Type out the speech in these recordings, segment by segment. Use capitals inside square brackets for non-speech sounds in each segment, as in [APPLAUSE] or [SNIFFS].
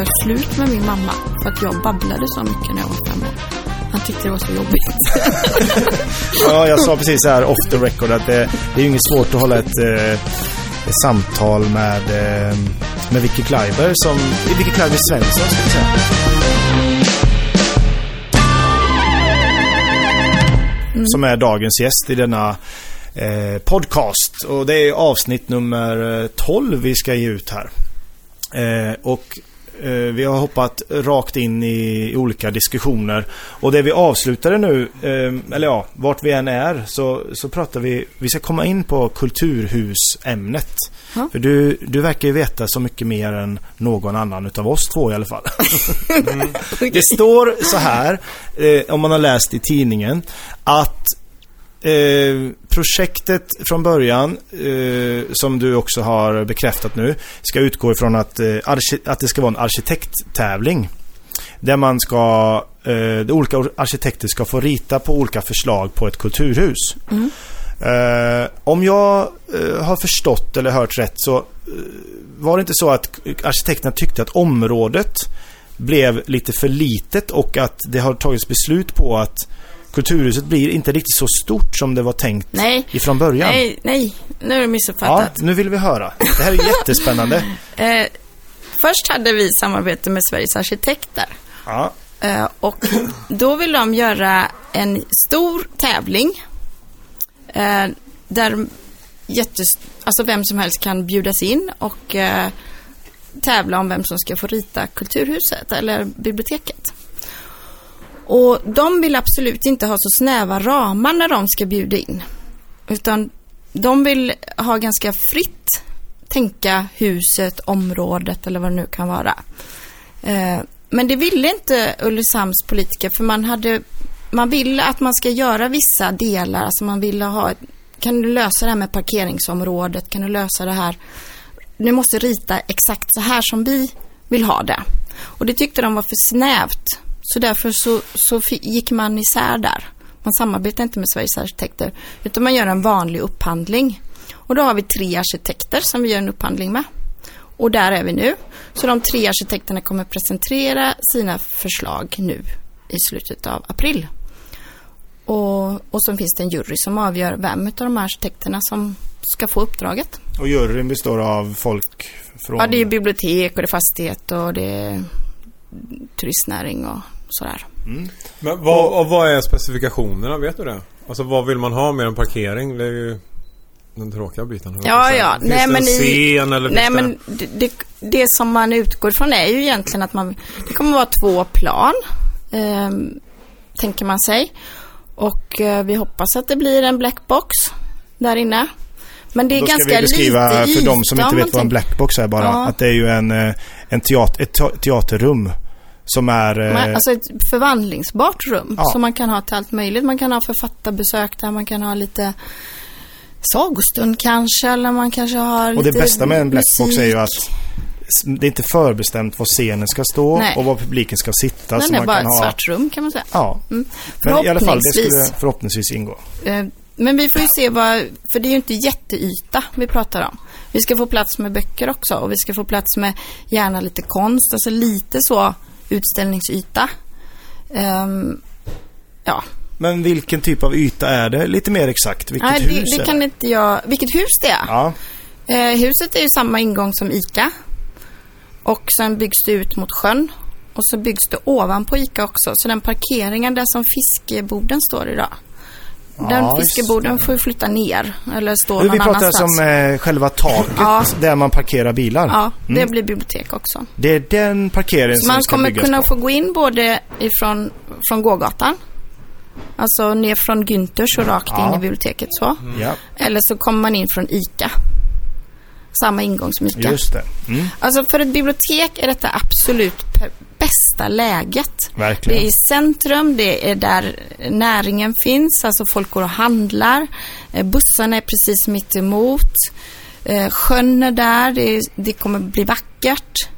göra slut med min mamma för att jag babblade så mycket när jag var fem år. Han tyckte det var så jobbigt. [LAUGHS] Ja, jag sa precis här off the record att det, det är ju inget svårt att hålla ett, eh, ett samtal med, eh, med Vicky Kleiber som... Vicky Kleiber Svensson, ska vi säga. Som är dagens gäst i denna eh, podcast. Och det är avsnitt nummer eh, 12 vi ska ge ut här. Eh, och eh, vi har hoppat rakt in i, olika diskussioner. Och det vi avslutade nu, eh, eller ja, vart vi än är, så, så pratar vi, vi ska komma in på kulturhusämnet. Ja. För du, du verkar ju veta så mycket mer än någon annan utav oss två i alla fall. [LAUGHS] Det står så här, eh, om man har läst i tidningen, att eh, projektet från början, eh, som du också har bekräftat nu, ska utgå ifrån att, eh, att det ska vara en arkitekttävling. Där man ska, eh, de olika arkitekter ska få rita på olika förslag på ett kulturhus. Eh, om jag eh, har förstått eller hört rätt så var det inte så att arkitekterna tyckte att området blev lite för litet och att det har tagits beslut på att kulturhuset blir inte riktigt så stort som det var tänkt Nej. ifrån början. Nej, nej, nu har du ja, missuppfattat. nu vill vi höra. Det här är jättespännande. [LAUGHS] Eh, först hade vi samarbete med Sveriges arkitekter. Ja, Eh, och då vill de göra en stor tävling eh, där jättes, alltså vem som helst kan bjudas in och eh, tävla om vem som ska få rita kulturhuset eller biblioteket. Och de vill absolut inte ha så snäva ramar när de ska bjuda in. Utan de vill ha ganska fritt tänka huset, området eller vad det nu kan vara. Eh, men det ville inte Ulricehamns politiker för man hade man vill att man ska göra vissa delar, alltså man ville ha kan du lösa det här med parkeringsområdet, kan du lösa det här du måste rita exakt så här som vi vill ha det. Och det tyckte de var för snävt. Så därför så, så gick man isär där. Man samarbetar inte med Sveriges arkitekter utan man gör en vanlig upphandling. Och då har vi tre arkitekter som vi gör en upphandling med. Och där är vi nu. Så de tre arkitekterna kommer presentera sina förslag nu i slutet av april. Och, och så finns det en jury som avgör vem av de här arkitekterna som ska få uppdraget. och juryn består av folk från... Ja, det är bibliotek och det är fastighet och det är turistnäring och sådär. Men vad, och vad är specifikationerna? Vet du det? Alltså vad vill man ha med en parkering? Det är ju den tråkiga biten. Ja, ja. Finns Nej, det men en i- scen eller Nej, men det, det, det som man utgår från är ju egentligen att man, det kommer vara två plan, eh, tänker man sig. Och eh, vi hoppas att det blir en blackbox där inne. Men det är Då ska ganska vi beskriva lite för de som inte vet vad en blackbox är bara. Ja. Att det är ju en, eh, en teater, ett te- teaterrum. Som är... eh, Man, alltså ett förvandlingsbart rum Ja. som man kan ha till allt möjligt. Man kan ha författarbesök där, man kan ha lite sagostund kanske, eller man kanske har och det lite bästa med en blackbox är ju att det är inte förbestämt var scenen ska stå Nej. och var publiken ska sitta. Den så är man bara kan ett ha... svart rum kan man säga. Ja, Mm. men i alla fall det Förhoppningsvis. skulle förhoppningsvis ingå. Eh, Men vi får ju se vad, för det är ju inte jätteyta vi pratar om. Vi ska få plats med böcker också och vi ska få plats med gärna lite konst, alltså lite så utställningsyta. Ehm, ja, Men vilken typ av yta är det? Lite mer exakt. Vilket Nej, hus det, det är kan det? inte jag... Vilket hus det är? Ja, Eh, huset är ju samma ingång som ICA. Och sen byggs det ut mot sjön. Och så byggs det ovanpå ICA också. Så den parkeringen där som fiskeboden står idag. Den Ja, just fiskeboden får ju flytta ner. Eller stå någon vi pratar annanstans. alltså om eh, själva taket Ja. där man parkerar bilar. Ja, det Mm. blir bibliotek också. Det är den parkeringen som man ska kommer byggas kunna på. få gå in både ifrån från gågatan. Alltså ner från Günthers och rakt Ja. in i biblioteket så. Ja, Eller så kommer man in från ICA. Samma ingång som ICA. just det. Mm, Alltså för ett bibliotek är detta absolut bästa läget. Det verkligen. är i centrum, det är där näringen finns, alltså folk går och handlar. Eh, Bussarna är precis mitt emot. Eh, Sjön är där, det, är- det kommer bli vackert.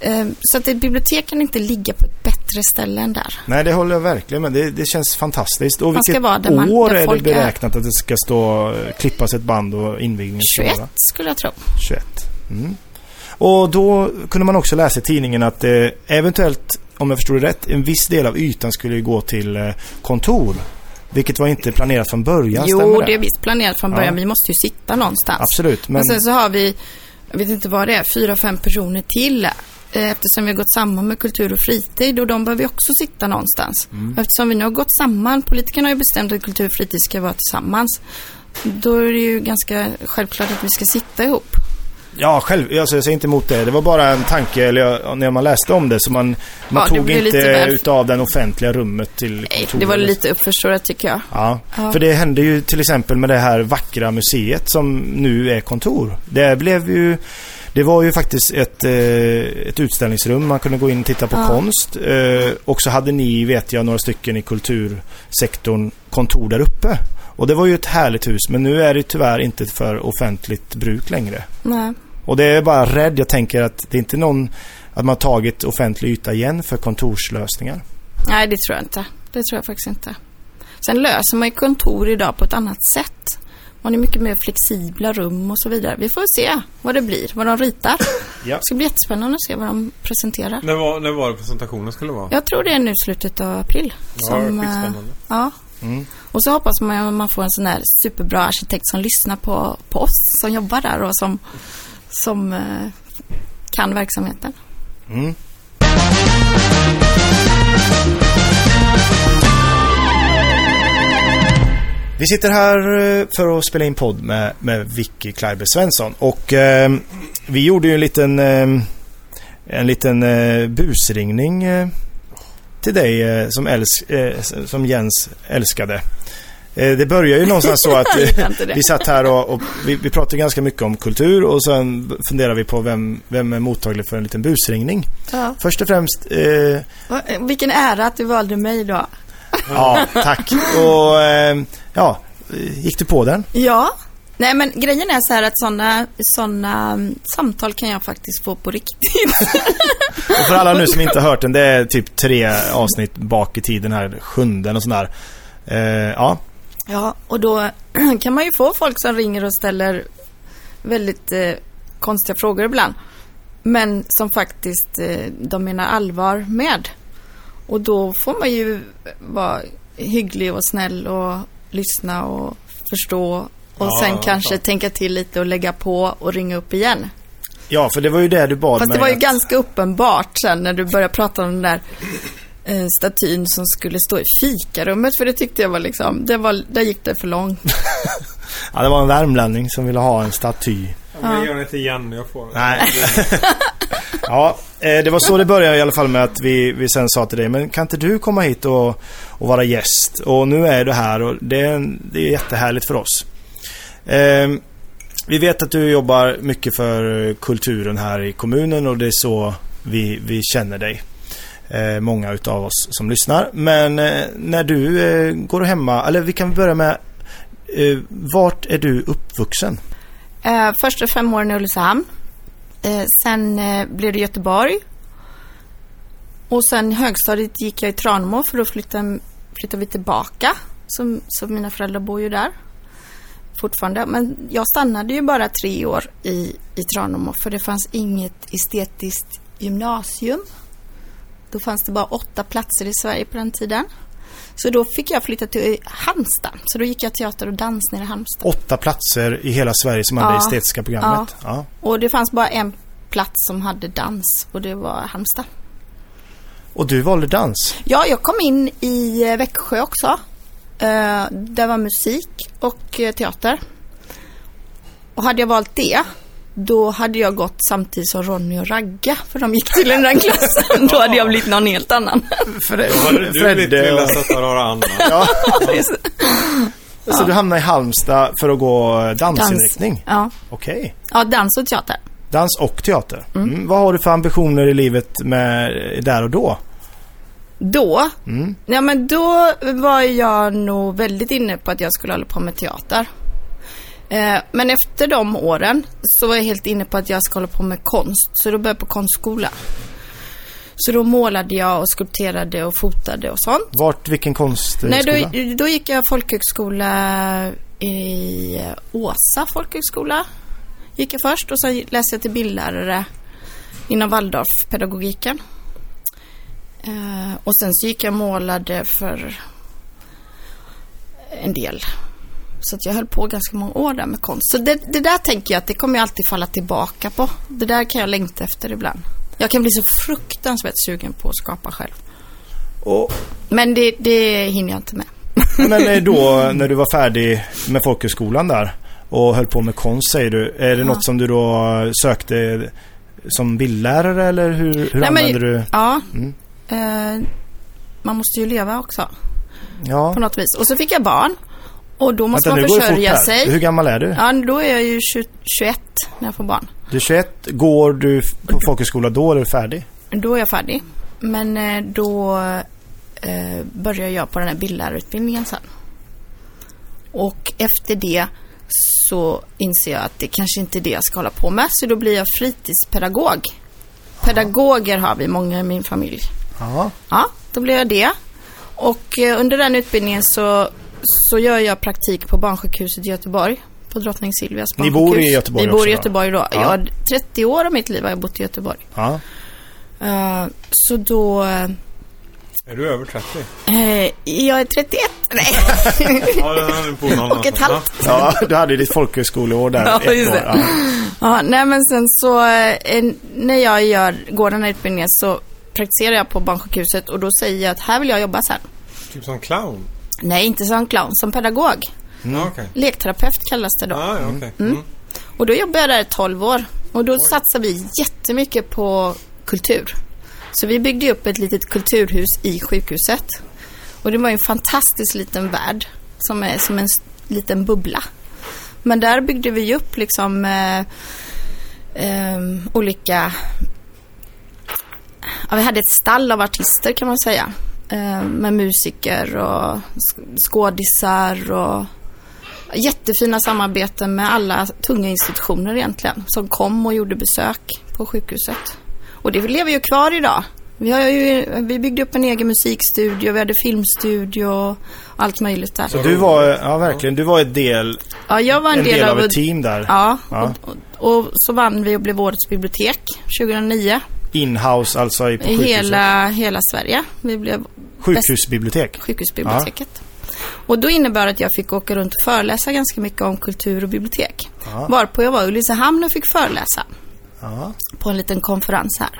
Eh, Så att ett bibliotek kan inte ligga på ett bättre ställe än där. Nej, det håller jag verkligen med. Det, det känns fantastiskt. Och Man ska vilket vara där man- år är det folk är. beräknat att det ska stå, klippas ett band och invigningen ska 21 vara? skulle jag tro. 21. Mm. Och då kunde man också läsa i tidningen att eh, eventuellt, om jag förstod det rätt, en viss del av ytan skulle gå till eh, kontor. Vilket var inte planerat från början, Jo, stämmer det är visst planerat från början. Ja. Vi måste ju sitta någonstans. Absolut, men Men sen så har vi, jag vet inte vad det är, fyra, fem personer till. eh, Eftersom vi har gått samman med kultur och fritid och de behöver också sitta någonstans. Mm. Eftersom vi nu har gått samman, politikerna har ju bestämt att kultur och fritid ska vara tillsammans. Då är det ju ganska självklart att vi ska sitta ihop. Ja, själv, alltså, jag säger inte emot det. Det var bara en tanke eller jag, när man läste om det så man, man Ja, det tog inte väl- utav den offentliga rummet till Nej, kontoret. det var lite uppförstorat tycker jag. Ja, Ja. för det hände ju till exempel med det här vackra museet som nu är kontor. Det blev ju det var ju faktiskt ett, eh, ett utställningsrum. Man kunde gå in och titta på Ja. konst. Eh, och så hade ni, vet jag, några stycken i kultursektorn kontor där uppe. Och det var ju ett härligt hus. Men nu är det tyvärr inte för offentligt bruk längre. Nej. Och det är bara rädd. Jag tänker att det är inte någon... Att man har tagit offentlig yta igen för kontorslösningar. Nej, det tror jag inte. Det tror jag faktiskt inte. Sen löser man ju kontor idag på ett annat sätt. Man är mycket mer flexibla rum och så vidare. Vi får se vad det blir, vad de ritar. [LAUGHS] Ja. Det ska bli jättespännande att se vad de presenterar. När var, när var det presentationen skulle vara? Jag tror det är nu slutet av april. Ja, eh, skitspännande. ja. Mm. Och så hoppas man att man får en sån här superbra arkitekt som lyssnar på, på oss som jobbar där och som, som eh, kan verksamheten. Mm. Vi sitter här eh, för att spela in podd med, med Vicky Kleiber Svensson och eh, vi gjorde ju en liten, eh, en liten eh, busringning eh, till dig eh, som, älsk, eh, som Jens älskade. Eh, det börjar ju någonstans så att [LAUGHS] eh, vi satt här och, och vi, vi pratade ganska mycket om kultur och sen funderar vi på vem, vem är mottaglig för en liten busringning. Ja. Först och främst, eh, Va- Vilken ära att du valde mig då. ja tack. Och eh, ja, gick du på den? Ja. Nej men grejen är så här att sådana såna, mm, samtal kan jag faktiskt få på riktigt. Och för alla nu som inte [LAUGHS] har hört den, det är typ tre avsnitt bak i tiden här, sjunde och sådär. Eh, ja, Ja, och då [CLEARS THROAT] kan man ju få folk som ringer och ställer väldigt eh, konstiga frågor ibland. Men som faktiskt eh, de menar allvar med. Och då får man ju vara hygglig och snäll och lyssna och förstå. Och Ja, sen ja, kanske klart. tänka till lite och lägga på och ringa upp igen. ja, för det var ju det du bad Fast mig det var ju att- ganska uppenbart sen när du började prata om den där eh, statyn som skulle stå i fikarummet. För det tyckte jag var liksom, det var, där gick det för långt. [LAUGHS] Ja, det var en värmlänning som ville ha en staty. Ja, men gör det inte igen, jag får... Nej. [LAUGHS] [LAUGHS] ja, eh, det var så det började i alla fall med att vi, vi sen sa till dig, men kan inte du komma hit och, och vara gäst? Och nu är du här och det är, det är jättehärligt för oss. Ehm, vi vet att du jobbar mycket för kulturen här i kommunen och det är så vi, vi känner dig. Eh, många utav oss som lyssnar. Men eh, när du eh, går hemma, eller vi kan börja med eh, vart är du uppvuxen? Eh, första fem åren i Ulricehamn. Eh, sen eh, blev det Göteborg. Och sen högstadiet gick jag i Tranemo för då flyttade, flyttade vi tillbaka. Så, så mina föräldrar bor ju där fortfarande. Men jag stannade ju bara tre år i, i Tranemo för det fanns inget estetiskt gymnasium. Då fanns det bara åtta platser i Sverige på den tiden. Så då fick jag flytta till Halmstad. Så då gick jag teater och dans nere i Halmstad. åtta platser i hela Sverige som hade Ja. estetiska programmet. Ja. Och det fanns bara en plats som hade dans och det var Halmstad. Och du valde dans. Ja, jag kom in i eh, Växjö också. Eh, det var musik och eh, teater. Och hade jag valt det, då hade jag gått samtidigt som Ronny och Ragga, för de gick till den där klassen. då hade jag blivit någon helt annan. Fred, Du mitt lilla Satarara Anna. Ja, [LAUGHS] så du hamnade i Halmstad för att gå dansinriktning? Ja. Okej. ja, dans och teater. Dans och teater. Mm. Vad har du för ambitioner i livet med där och då? Då, Mm. ja men då var jag nog väldigt inne på att jag skulle hålla på med teater. Eh, men efter de åren så var jag helt inne på att jag ska hålla på med konst. Så då började jag på konstskola. Så då målade jag och skulpterade och fotade och sånt. Vart, vilken konstskola? Nej, då, då gick jag folkhögskola i Åsa folkhögskola. Gick jag först och sen läste jag till bildlärare inom Waldorfpedagogiken. Eh, och sen så gick jag och målade för en del. Så att jag höll på ganska många år där med konst. Så det, det där tänker jag att det kommer jag alltid falla tillbaka på. Det där kan jag längta efter ibland. Jag kan bli så fruktansvärt sugen på att skapa själv. Och, Men det, det hinner jag inte med. men eh, då [LAUGHS] när du var färdig med folkhögskolan där och höll på med konst säger du. Är det Ja. något som du då sökte som bildlärare eller hur, hur Nej, men- använder du? Ja. Mm. Eh, man måste ju leva också Ja. på något vis. Och så fick jag barn. Och då måste Vänta, man försörja sig. Hur gammal är du? Ja, då är jag ju 20, 21 när jag får barn. Du är 21. Går du på folkhögskola då eller är du färdig? Då är jag färdig. Men eh, då eh, börjar jag på den här bildlärarutbildningen sen. Och efter det så inser jag att det kanske inte är det jag ska hålla på med. Så då blir jag fritidspedagog. Pedagoger har vi många i min familj. Ja. Ja, då blir jag det. Och eh, under den utbildningen så, så gör jag praktik på barnsjukhuset i Göteborg. På Drottning Silvias Ni barnsjukhus. bor i Göteborg Vi bor också i? Göteborg då. Ja. Jag har 30 år av mitt liv har jag bott i Göteborg. ja. Eh, så då... Är du över 30? Eh, jag är 31. [LAUGHS] Nej. Ja, Och ett halvt. Ja, du hade ditt folkhögskoleår där. Ja, just det. Ja. ja, nej men sen så eh, när jag gör, går den här utbildningen så praktiserar jag på barnsjukhuset och då säger jag att här vill jag jobba sen. Typ som clown? Nej, inte som clown, som pedagog. Ja, okej. Lekterapeut kallas det då. Ja, ja, okej. Mm. Och då jobbade jag där i 12 år. Och då satsade vi jättemycket på kultur. Så vi byggde upp ett litet kulturhus i sjukhuset. Och det var en fantastisk liten värld. Som är som en liten bubbla. Men där byggde vi upp liksom eh, ehm, olika... Ja, vi hade ett stall av artister kan man säga. Eh, med musiker och sk- skådisar och jättefina samarbeten med alla tunga institutioner egentligen. Som kom och gjorde besök på sjukhuset. Och det lever ju kvar idag. Vi, har ju, vi byggde upp en egen musikstudio, vi hade filmstudio och allt möjligt där. Så du var, ja verkligen, du var ett del, Ja, jag var en, en del av av ett team där. Ja, Ja. Och, och, och så vann vi och blev Årets bibliotek 2009. Inhouse alltså i, på sjukhuset. hela, hela Sverige. Vi blev Sjukhusbibliotek. sjukhusbiblioteket. Och då innebär det att jag fick åka runt och föreläsa ganska mycket om kultur och bibliotek. Ja. Varpå jag var i Ulricehamn och fick föreläsa Ja. på en liten konferens här.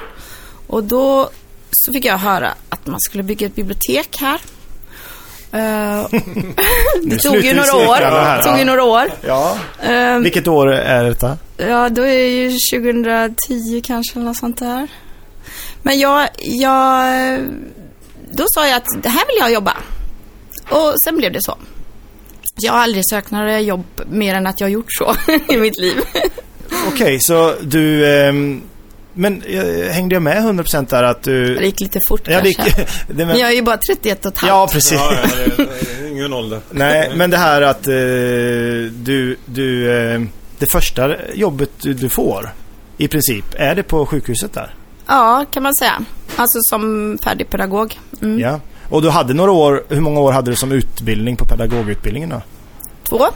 Och då så fick jag höra att man skulle bygga ett bibliotek här. Eh, [LAUGHS] det tog ju några år. här, tog ju några år. ja. Eh, Vilket år är detta? Ja, då är det ju 2010 kanske eller något sånt där. Men jag, jag... Då sa jag att det här vill jag jobba. Och sen blev det så. Jag har aldrig sökt några jobb mer än att jag har gjort så [LAUGHS] i mitt liv. Okej, så du... men eh, hängde jag med 100% där att du... Det gick lite fort Ja, det, kanske. [LAUGHS] det, Men men, jag är ju bara 31 och ett halvt. ja, precis. Ja, ja, det, [LAUGHS] det är ingen ålder. Nej, men det här att eh, du... du eh, det första jobbet du, du får, i princip, är det på sjukhuset där? Ja, kan man säga. Alltså som färdig pedagog. Mm. Ja. Och du hade några år, hur många år hade du som utbildning på pedagogutbildningen då? Två?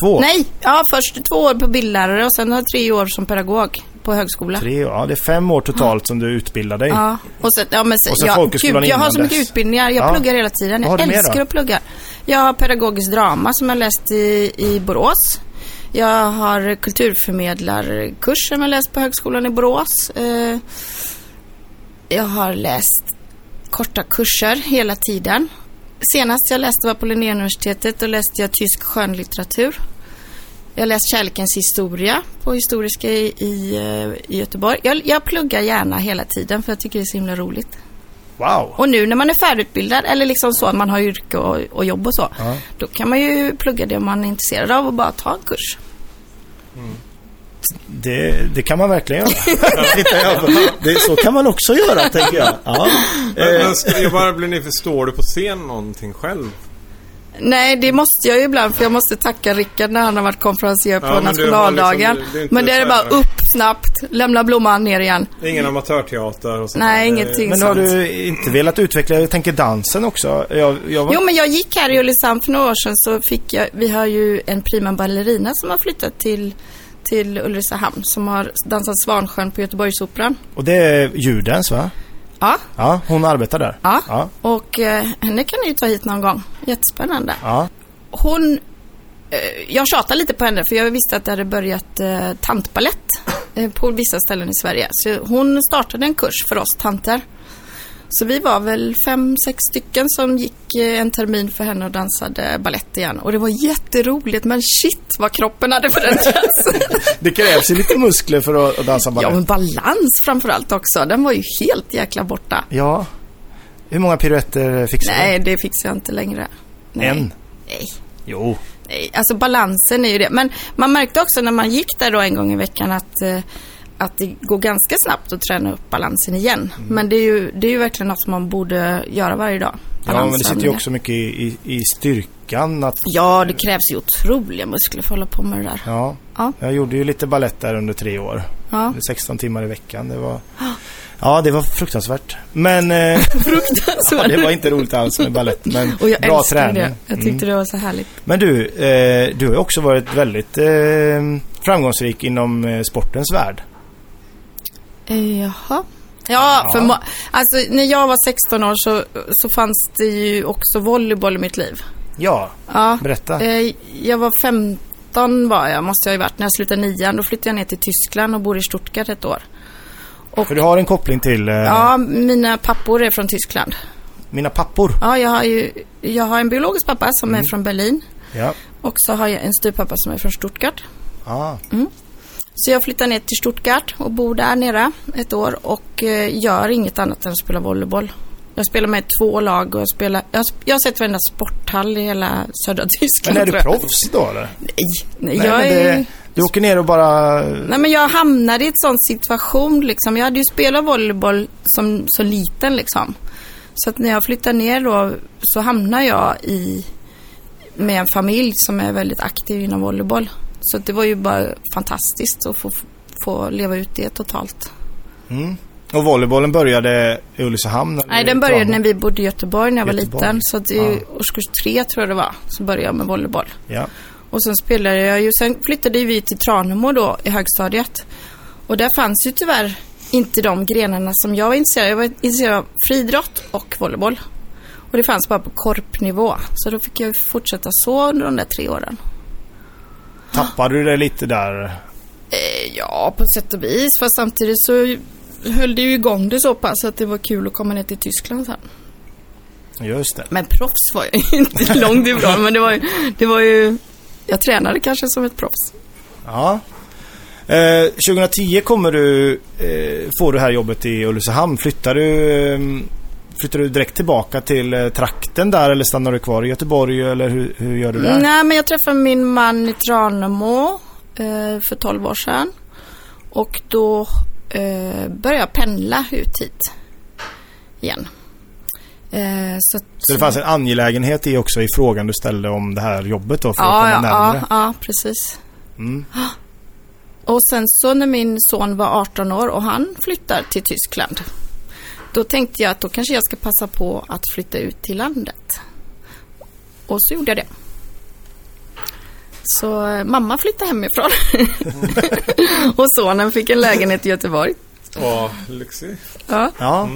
Två? Nej, ja först två år på bildlärare och sen har jag tre år som pedagog på högskola. Tre? Ja, det är fem år totalt som du utbildar dig. Ja, och sen, ja, men sen, Och sen jag, folkhögskolan gud, jag har så mycket dess. utbildningar. Jag Ja. pluggar hela tiden. Jag älskar då? att plugga. Jag har pedagogiskt drama som jag läst i, i Borås. Jag har kulturförmedlarkurs som jag läst på högskolan i Borås. Eh, jag har läst korta kurser hela tiden. Senast jag läste var på Linnéuniversitetet och läste jag tysk skönlitteratur. Jag har läst Kärlekens historia på Historiska i, i, eh, i Göteborg. Jag, jag pluggar gärna hela tiden för jag tycker det är så himla roligt. Wow! Och nu när man är färdigutbildad eller liksom så, man har yrke och, och jobb och så. Ja. Då kan man ju plugga det man är intresserad av och bara ta en kurs. Det, det kan man verkligen göra. Det, så kan man också göra, tänker jag. Ja. Men, Eh, men ska jag bara bli nyfiken, står du på scen någonting själv? Nej, det måste jag ju ibland för jag måste tacka Rickard när han har varit konferencier på Ja, men har nationaldagen. liksom- det är inte men det är bara upp snabbt, lämna blomman ner igen. Ingen amatörteater och sånt Nej, ingenting. men har sant. du inte velat utveckla, jag tänker dansen också? Jag, jag var, Jo, men jag gick här i Ulricehamn för några år sedan så fick jag, vi har ju en prima ballerina som har flyttat till, till Ulricehamn som har dansat Svansjön på Göteborgsoperan. Och det är Judens va? Ja, Ja, hon arbetar där. ja. Ja, och eh, henne kan ni ju ta hit någon gång. Jättespännande. ja. Hon, eh, jag tjatade lite på henne för jag visste att det hade börjat eh, tantballett eh, på vissa ställen i Sverige. Så hon startade en kurs för oss tanter. Så vi var väl fem, sex stycken som gick eh, en termin för henne och dansade ballett igen. Och det var jätteroligt men shit vad kroppen hade förändrats. [LAUGHS] Det krävs ju lite muskler för att, dansa ja balett. men balans framförallt också. Den var ju helt jäkla borta. Ja. Hur många piruetter fixar Nej, det fixar jag inte längre. du? Nej. En? Nej. Jo. Nej, alltså balansen är ju det. Men man märkte också när man gick där då en gång i veckan att, eh, att det går ganska snabbt att träna upp balansen igen. Mm. Men det är, ju, det är ju verkligen något som man borde göra varje dag. Ja, men det sitter ju också mycket i, i, i styrkan att... Ja, det krävs ju otroliga muskler för att hålla på med det där. Ja. Ja. Jag gjorde ju lite ballett där under tre år. Ja. 16 timmar i veckan. Det var... Ja, det var fruktansvärt. Men... Eh, [LAUGHS] ja, Fruktansvärt. det var inte roligt alls med ballett. Men Och jag bra träning. det. Jag tyckte Mm. det var så härligt. Men du, eh, du har ju också varit väldigt eh, framgångsrik inom eh, sportens värld. Eh, Jaha. Ja, för Ja. mo- alltså när jag var 16 år så, så fanns det ju också volleyboll i mitt liv. Ja, Ja. berätta. Eh, Jag var 15 var jag, måste jag ju varit, när jag slutade nian. Då flyttade jag ner till Tyskland och bor i Stuttgart ett år. Och, För du har en koppling till eh, ja, mina pappor är från Tyskland. mina pappor. Ja, jag har ju jag har en biologisk pappa som Mm. är från Berlin. Ja. Och så har jag en styvpappa som är från Stuttgart. Ah. Så jag flyttar ner till Stuttgart och bor där nere ett år och eh, gör inget annat än att spela volleyboll. Jag spelar med två lag och jag spelar... Jag, jag har sett varenda sporthall i hela södra [LAUGHS] Tyskland. Men är du proffs då eller? Nej, nej, Nej, jag är... det, du åker ner och bara... Nej men jag hamnade i ett sån situation liksom. Jag hade ju spelat volleyboll som så liten liksom. Så att när jag flyttade ner då så hamnade jag i med en familj som är väldigt aktiv inom volleyboll. Så det var ju bara fantastiskt att få, få leva ut det totalt. Mm. Och volleybollen började i Ulricehamn? Nej, den började när vi bodde i Göteborg när jag var Göteborg. liten. Så att i Ja. årskurs tre tror jag det var, så började jag med volleyboll. Ja. Och sen spelade jag ju, sen flyttade vi till Tranemo då i högstadiet. Och där fanns ju tyvärr inte de grenarna som jag var intresserad av. Jag var intresserad av friidrott och volleyboll. Och det fanns bara på korpnivå. Så då fick jag fortsätta så under de där tre åren. Tappade du det lite där? Eh, ja, på sätt och vis. Fast samtidigt så höll det ju igång det så pass att det var kul att komma ner till Tyskland sen. Just det. Men proffs var jag [LAUGHS] inte långt ifrån. Men det var ju, det var ju... Jag tränade kanske som ett proffs. Ja. Eh, 2010 kommer du, eh, får du här jobbet i Ulricehamn. Flyttar du, eh, flyttar du direkt tillbaka till eh, trakten där eller stannar du kvar i Göteborg eller hur, hur gör du där? Nej, men jag träffade min man i Tranemo eh, för 12 år sedan. Och då eh, började jag pendla ut hit igen. Eh, så, Så det fanns en angelägenhet i också i frågan du ställde om det här jobbet då för ja, att komma ja, närmare? ja, ja, precis. Mm. Och sen så när min son var 18 år och han flyttar till Tyskland. Då tänkte jag att då kanske jag ska passa på att flytta ut till landet. Och så gjorde jag det. Så eh, mamma flyttade hemifrån. [LAUGHS] och sonen fick en lägenhet i Göteborg. Ja, lyxig. Ja. Ja.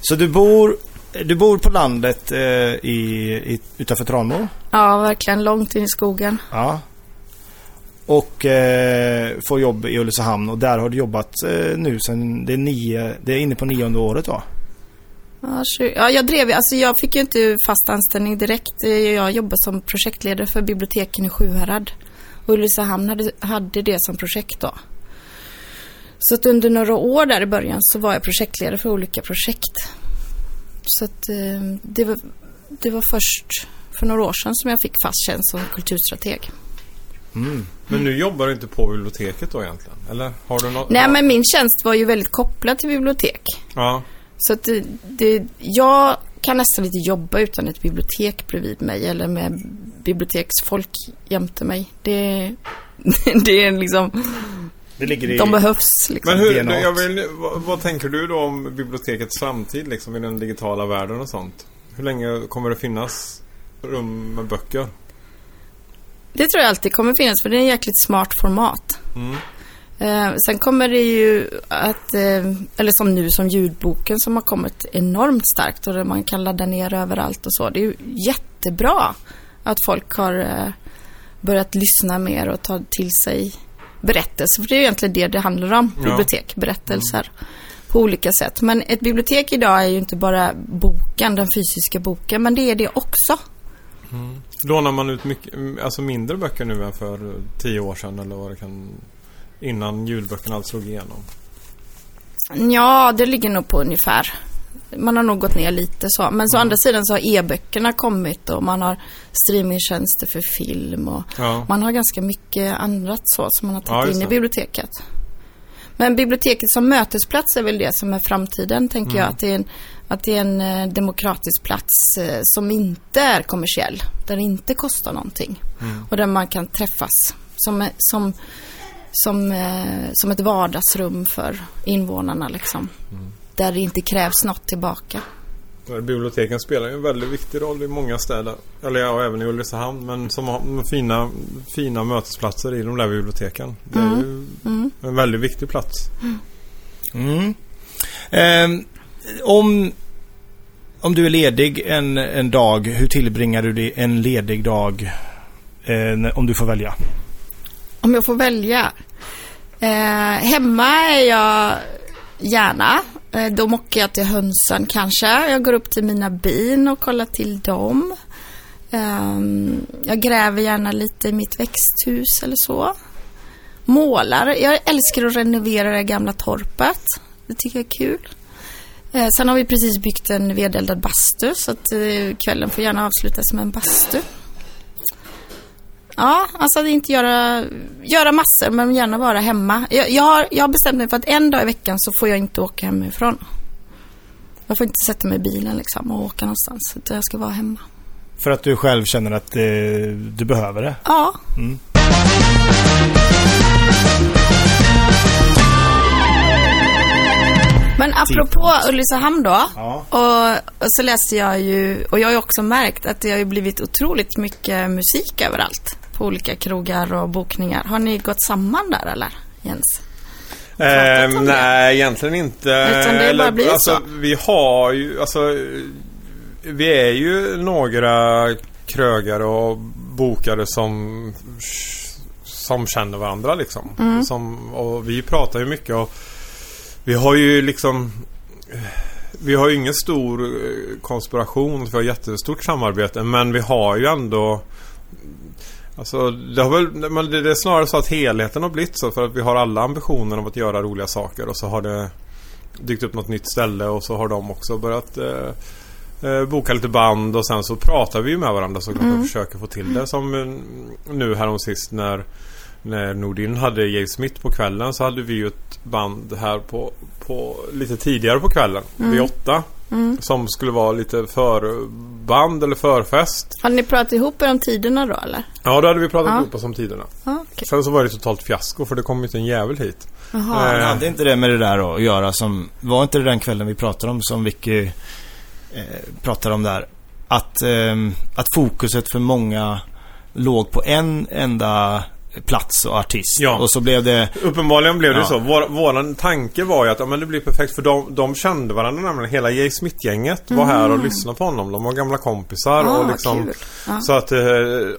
Så du bor, du bor på landet eh, i, i, utanför Tranemo? ja, verkligen långt in i skogen. Ja. Och eh, får jobb i Ulricehamn och där har du jobbat eh, nu sen det är nio, det är inne på nionde året va? Ja, jag drev ju- alltså jag fick ju inte fast anställning direkt. Eh, jag jobbade som projektledare för biblioteken i Sjuhärad. Och Ulricehamn hade, hade det som projekt då. Så att under några år där i början så var jag projektledare för olika projekt. Så att eh, det var, det var först för några år sedan som jag fick fast tjänst som kulturstrateg. Mm. Men nu jobbar du inte på biblioteket då egentligen? Eller har du något? Nej men min tjänst var ju väldigt kopplad till bibliotek. Ja. Så att det, det, jag kan nästan inte jobba utan ett bibliotek bredvid mig eller med biblioteksfolk jämte mig. Det, [LAUGHS] det är liksom, Det ligger i... de behövs liksom. Men hur, jag vill, vad, vad tänker du då om bibliotekets framtid liksom i den digitala världen och sånt? Hur länge kommer det finnas rum med böcker? Det tror jag alltid kommer finnas för det är en jäkligt smart format. Mm. Eh, sen kommer det ju att, eh, eller som nu som ljudboken som har kommit enormt starkt och man kan ladda ner överallt och så. Det är ju jättebra att folk har eh, börjat lyssna mer och ta till sig berättelser. För det är ju egentligen det det handlar om, Ja. bibliotek, berättelser på olika sätt. Men ett bibliotek idag är ju inte bara boken, den fysiska boken, men det är det också. Lånar man ut mycket, alltså mindre böcker nu än för tio år sedan eller vad det kan... Innan ljudböckerna alls slog igenom? Ja, det ligger nog på ungefär. Man har nog gått ner lite så. Men så å andra sidan så har e-böckerna kommit och man har streamingtjänster för film och Ja. man har ganska mycket annat så som man har Ja, tagit just in i biblioteket. Men biblioteket som mötesplats är väl det som är framtiden, tänker Mm. jag. Att det är en, att det är en eh, demokratisk plats eh, som inte är kommersiell. Där det inte kostar någonting. Mm. Och där man kan träffas. Som, som, som, eh, som ett vardagsrum för invånarna liksom. Mm. Där det inte krävs något tillbaka. Biblioteken spelar ju en väldigt viktig roll i många städer. Eller ja, även i Ulricehamn. Men som har fina, fina mötesplatser i de där biblioteken. Det är ju Mm. en väldigt viktig plats. Mm. Ehm, om, om du är ledig en, en dag, hur tillbringar du det- en ledig dag? Eh, om du får välja. Om jag får välja. Eh, hemma är jag gärna. Eh, då mockar jag till hönsen kanske. Jag går upp till mina bin och kollar till dem. Ehm, jag gräver gärna lite i mitt växthus eller så. Målar. Jag älskar att renovera det gamla torpet. Det tycker jag är kul. Eh, sen har vi precis byggt en vedeldad bastu så att eh, kvällen får gärna avslutas med en bastu. Ja, alltså inte göra, göra massor men gärna vara hemma. Jag, jag, har, jag har bestämt mig för att en dag i veckan så får jag inte åka hemifrån. Jag får inte sätta mig i bilen liksom och åka någonstans. Utan jag ska vara hemma. För att du själv känner att eh, du behöver det. Ja, Mm. men apropå Ulricehamn då. Ja. Och, och så läste jag ju, och jag har ju också märkt att det har ju blivit otroligt mycket musik överallt. På olika krogar och bokningar. Har ni gått samman där eller Jens? Eh, det? nej, egentligen inte. Utan det bara blir alltså, så. Vi har ju, alltså, vi är ju några krögare och bokare som som känner varandra liksom. Mm. Som, och vi pratar ju mycket och vi har ju liksom vi har ju ingen stor eh, konspiration, vi har jättestort samarbete men vi har ju ändå Alltså det har väl, men det är snarare så att helheten har blivit så för att vi har alla ambitioner om att göra roliga saker och så har det dykt upp något nytt ställe och så har de också börjat eh, eh, boka lite band och sen så pratar vi ju med varandra så mm. och försöker få till det. Som eh, nu härom sist när, när Nordin hade Jay Smith på kvällen så hade vi ju ett band här på, på lite tidigare på kvällen vid åtta. Som skulle vara lite förband eller förfest. Har ni pratat ihop er om tiderna då eller? Ja, då hade vi pratat Ja. ihop oss om tiderna. Ja, okej. Sen så var det totalt fiasko för det kom inte en jävel hit. Jaha. Eh, Hade inte det med det där att göra som... Var inte det den kvällen vi pratade om som Vicky eh, pratade om där? Att, eh, att fokuset för många låg på en enda plats och artist. Ja. Och så blev det... Uppenbarligen blev det Ja. så. Vår, våran tanke var ju att ja, men det blir perfekt för de, de kände varandra nämligen. Hela Jay Smith-gänget var här och lyssnade på honom. De var gamla kompisar. Ah, och liksom. Ja. Så att, eh,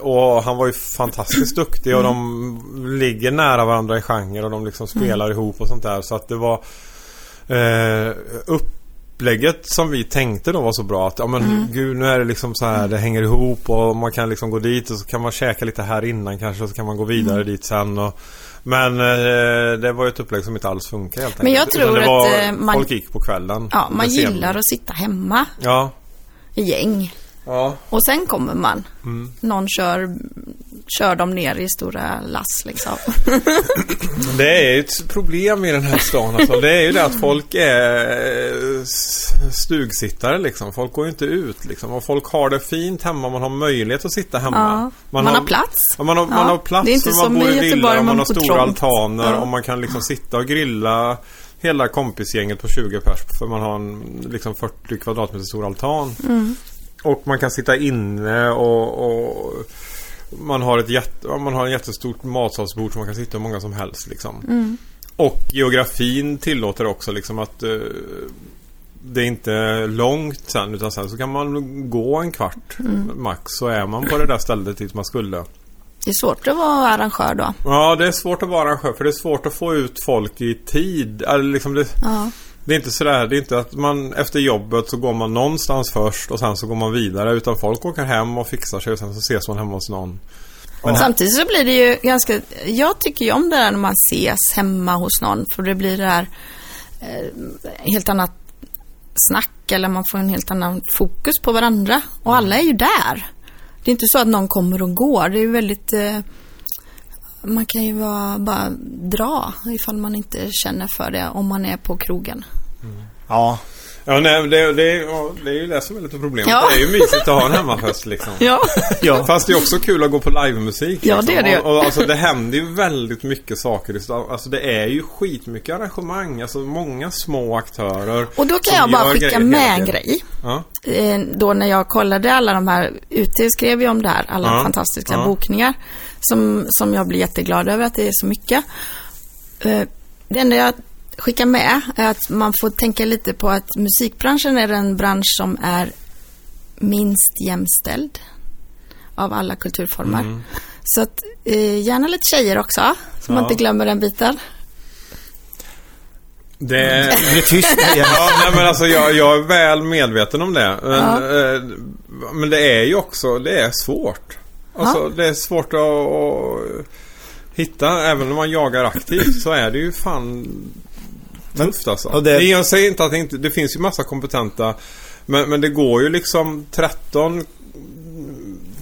och han var ju fantastiskt [CLEARS THROAT] duktig och de ligger nära varandra i genre och de liksom spelar ihop och sånt där. Så att det var eh, upplägget som vi tänkte då var så bra att ja men gud nu är det liksom så här det hänger ihop och man kan liksom gå dit och så kan man käka lite här innan kanske och så kan man gå vidare dit sen och men eh, det var ju ett upplägg som inte alls funkar helt Men jag enkelt. Tror det var, att, eh, man- Folk gick på kvällen. Ja, man gillar att sitta hemma Ja. i gäng. Ja. Och sen kommer man. Mm. Någon kör, kör dem ner i stora lass liksom. [LAUGHS] Det är ett problem i den här stan alltså. Det är ju det att folk är eh, stugsittare liksom. Folk går ju inte ut liksom. Och folk har det fint hemma. Man har möjlighet att sitta hemma. Ja, man har plats. Ja, man, har, man Ja, har plats det är inte man som bor i villa och man man har stora trångt. altaner och man kan liksom sitta och grilla hela kompisgänget på 20 pers för man har en liksom 40 kvadratmeter stor altan. Mm. Och man kan sitta inne och, och man har ett jätte, man har en jättestort matsalsbord som man kan sitta hur många som helst liksom. Mm. Och geografin tillåter också liksom att eh, det är inte långt sen utan sen så kan man gå en kvart Mm. max så är man på det där stället dit man skulle. Det är svårt att vara arrangör då. Ja, det är svårt att vara arrangör för det är svårt att få ut folk i tid. Eller liksom det, Ja. Det är inte sådär, det är inte att man efter jobbet så går man någonstans först och sen så går man vidare utan folk åker hem och fixar sig och sen så ses man hemma hos någon. Men- Samtidigt så blir det ju ganska, jag tycker ju om det där när man ses hemma hos någon för det blir det här eh, helt annat snack eller man får en helt annan fokus på varandra och alla är ju där. Det är inte så att någon kommer och går, det är ju väldigt eh, man kan ju vara, bara dra ifall man inte känner för det om man är på krogen. Ja, Ja, nej, det, det, ja, det är ju det som är lite problemet. Ja. Det är ju mysigt att ha en hemmafest liksom. Ja. ja. Fast det är också kul att gå på livemusik. Ja, liksom. det är det. Och, och alltså, det händer ju väldigt mycket saker i stan. Alltså det är ju skitmycket arrangemang. Alltså många små aktörer. Och då kan jag bara skicka med en grej. Ja. eh, då när jag kollade alla de här, UT skrev ju om det här, alla Ja, fantastiska ja. bokningar. Som, som jag blir jätteglad över att det är så mycket. Eh, det enda jag skickar med är att man får tänka lite på att musikbranschen är den bransch som är minst jämställd av alla kulturformer. Mm. Så att eh, gärna lite tjejer också, så man Ja. inte glömmer den biten. Det, [LAUGHS] Det blir tyst. Ja, nej, men alltså jag, jag är väl medveten om det. Men, Ja. eh, men det är ju också, det är svårt. Alltså det är svårt att, att hitta, även om man jagar aktivt så är det ju fan tufft alltså. och det-. Jag säger inte att det inte, det finns ju massa kompetenta men, men det går ju liksom 13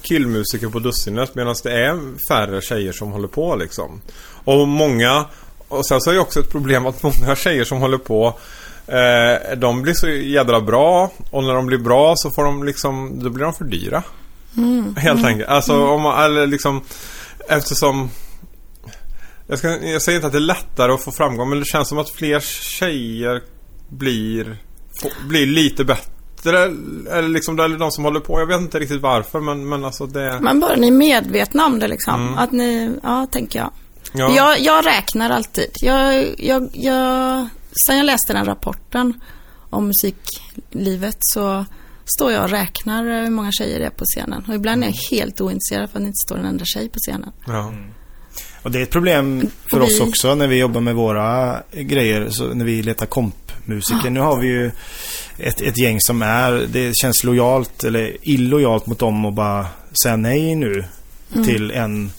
killmusiker på dussinet medan det är färre tjejer som håller på liksom. Och många och sen så är det också ett problem att många tjejer som håller på eh, De blir så jädra bra och när de blir bra så får de liksom Då blir de för dyra. Helt enkelt. Alltså om man, eller liksom Eftersom jag, ska, jag säger inte att det är lättare att få framgång men det känns som att fler tjejer blir få, Blir lite bättre Eller liksom eller de som håller på Jag vet inte riktigt varför men, men alltså det Men bara ni är medvetna om det liksom. Mm. Att ni, ja tänker jag. ja. Jag, jag räknar alltid. Jag, jag, jag, sen jag läste den rapporten om musiklivet så står jag och räknar hur många tjejer det är på scenen. Och ibland är jag helt ointresserad för att det inte står en enda tjej på scenen. ja. Och det är ett problem för Och oss vi- också när vi jobbar med våra grejer. Så när vi letar kompmusiker. Nu har vi ju ett, ett gäng som är, det känns lojalt eller illojalt mot dem och bara säga nej nu till en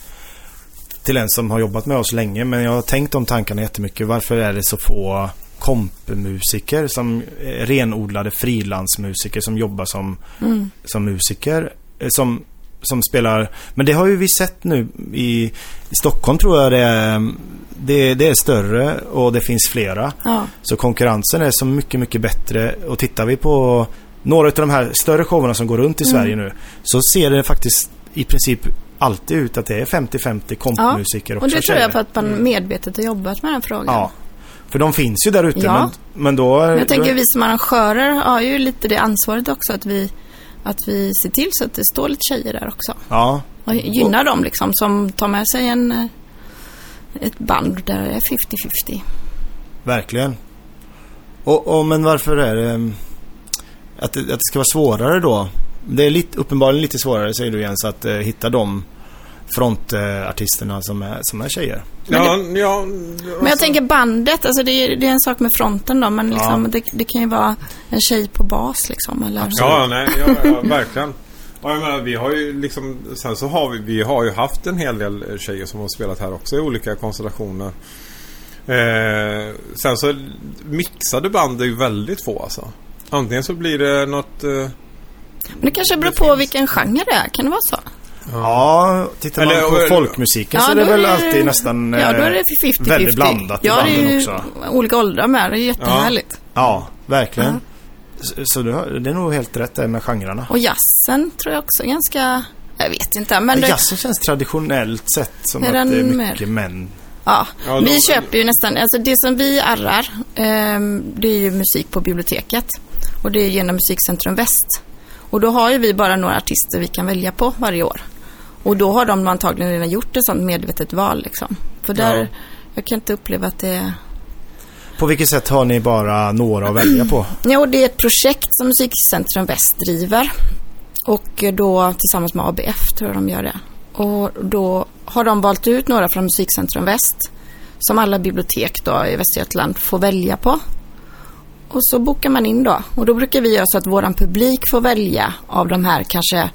till en som har jobbat med oss länge. Men jag har tänkt de tankarna jättemycket. Varför är det så få kompmusiker som eh, renodlade frilansmusiker som jobbar som, Mm. som musiker. eh, Som, som spelar... Men det har ju vi sett nu i, i Stockholm tror jag det är, det, det är större och det finns flera. Ja. Så konkurrensen är så mycket, mycket bättre. Och tittar vi på några av de här större showerna som går runt i Mm. Sverige nu. Så ser det faktiskt i princip alltid ut att det är 50-50 kompmusiker Och det tror jag på att man medvetet har jobbat med den frågan. Ja. För de finns ju där ute. Ja. Men, men då... Men jag tänker då, vi som arrangörer har ju lite det ansvaret också att vi, att vi ser till så att det står lite tjejer där också. Ja. Och gynnar dem liksom som tar med sig en, eh, ett band där det är 50-50. Verkligen. Och, och, men varför är det mm, att, det... att det ska vara svårare då? Det är lite, uppenbarligen lite svårare säger du Jens att eh, hitta de frontartisterna som är, som är tjejer. Ja, ja, Men jag tänker bandet, alltså det är, det är en sak med fronten då, men liksom, det, det kan ju vara en tjej på bas liksom. Eller? Ja, nej, ja, ja, verkligen. Och jag menar, vi har ju liksom, sen så har vi, vi har ju haft en hel del tjejer som har spelat här också i olika konstellationer. Eh, sen så mixade band är ju väldigt få alltså. Antingen så blir det något... Eh, Men det kanske beror på vilken genre det är, kan det vara så? Ja, tittar man på eller- folkmusiken så är det väl alltid nästan Ja, då är eh, det 50-50. väldigt blandat i Ja, är banden också. olika åldrar med. Det är jättehärligt. Ja, verkligen. Så, så du har, det är nog helt rätt där med genrerna. Och jazzen tror jag också är ganska... Jag vet inte, men... Det, jazzen känns traditionellt sett som Är att det är mer- mycket män. ja. Ja, vi köper ju nästan... Alltså det som vi arrar, ehm, det är ju musik på biblioteket. Och det är genom Musikcentrum Väst. Och då har ju vi bara några artister vi kan välja på varje år. Och då har de antagligen redan gjort ett sånt medvetet val liksom. För där, Ja. jag kan inte uppleva att det är... På vilket sätt har ni bara några att välja på? [CLEARS THROAT] Jo, det är ett projekt som Musikcentrum Väst driver. Och då tillsammans med ABF tror jag de gör det. Och då har de valt ut några från Musikcentrum Väst. Som alla bibliotek då i Västergötland får välja på. Och så bokar man in då. Och då brukar vi göra så att våran publik får välja av de här kanske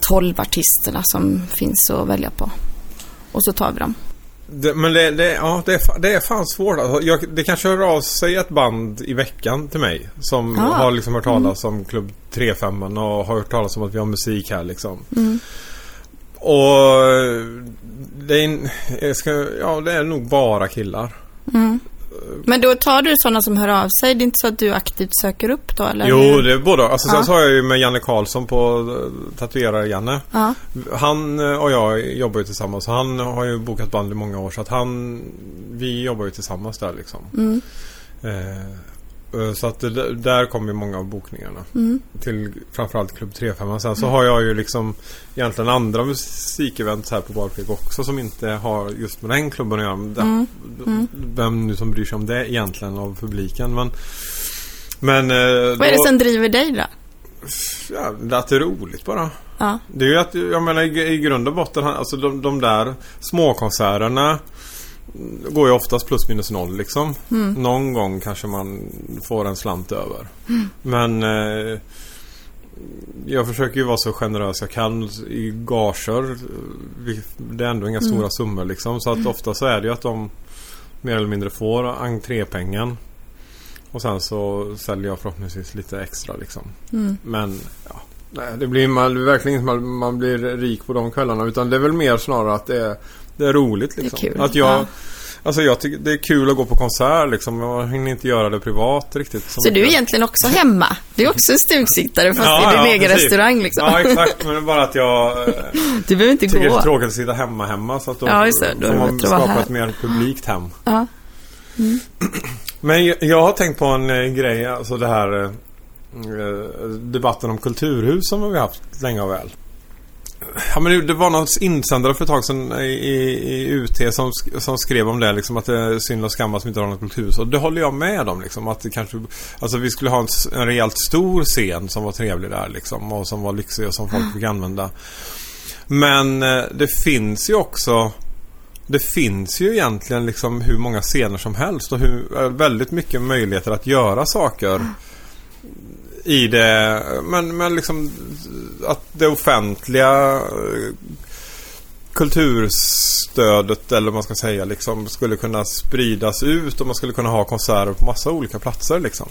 12 artisterna som finns att välja på. Och så tar vi dem. Det, men det, det, ja, det, är, det är fan svårt. Alltså, jag, det kanske hör av sig ett band i veckan till mig. Som Ah. har liksom hört talas om Klubb 35 och har hört talas om att vi har musik här liksom. Och det är, ska, ja, det är nog bara killar. Men då tar du sådana som hör av sig. Det är inte så att du aktivt söker upp då? Eller? Jo, det är både. Alltså, sen Ja. så har jag ju med Janne Karlsson på eh, Tatuerare-Janne. Ja. Han eh, och jag jobbar ju tillsammans. Han har ju bokat band i många år. Så att han... Vi jobbar ju tillsammans där liksom. Mm. Eh, eh, så att det, där kommer ju många av bokningarna. Mm. Till framförallt Klubb 35. Sen så har jag ju liksom egentligen andra musikevent här på Barpig också som inte har just med den klubben att göra. Mm. Mm. Vem nu som bryr sig om det egentligen av publiken. Men... Men... eh, Vad är det då- som driver dig då? Ja, att det är roligt bara. Ja. Det är ju att, jag menar i, i grund och botten, alltså de, de där småkonserterna mm, går ju oftast plus minus noll liksom. Någon gång kanske man får en slant över. Men eh, jag försöker ju vara så generös jag kan i gager. Det är ändå inga stora summor liksom. Så att ofta så är det ju att de mer eller mindre får entrépengen. Och sen så säljer jag förhoppningsvis lite extra liksom. Mm. Men ja, det blir man, är verkligen inte man, man blir rik på de kvällarna. Utan det är väl mer snarare att det är, det är roligt liksom. Det är kul, Att jag, ja. Alltså jag tycker det är kul att gå på konsert liksom. Jag hinner inte göra det privat riktigt. Så du är egentligen också hemma? Du är också stugsittare fast i din egen precis. restaurang liksom? Ja exakt, men det är bara att jag [LAUGHS] Du behöver inte tycker det är gå. tråkigt att sitta hemma hemma. Så att då Ja, just det. Då är får det man skapa ett mer publikt hem. Ja. [CLEARS THROAT] Men jag, jag har tänkt på en eh, grej, alltså det här eh, eh, debatten om kulturhus som vi har haft länge och väl. Ja, men det, var någon insändare för ett tag sedan i, i, i UT som, som skrev om det liksom att det är synd och skam att vi inte har något kulturhus. Och det håller jag med om liksom att det kanske Alltså vi skulle ha en, en rejält stor scen som var trevlig där liksom och som var lyxig och som folk fick använda. Men eh, det finns ju också det finns ju egentligen liksom hur många scener som helst och hur, eh, väldigt mycket möjligheter att göra saker i det. Men, men liksom att det offentliga eh, kulturstödet eller vad man ska säga liksom skulle kunna spridas ut och man skulle kunna ha konserter på massa olika platser liksom.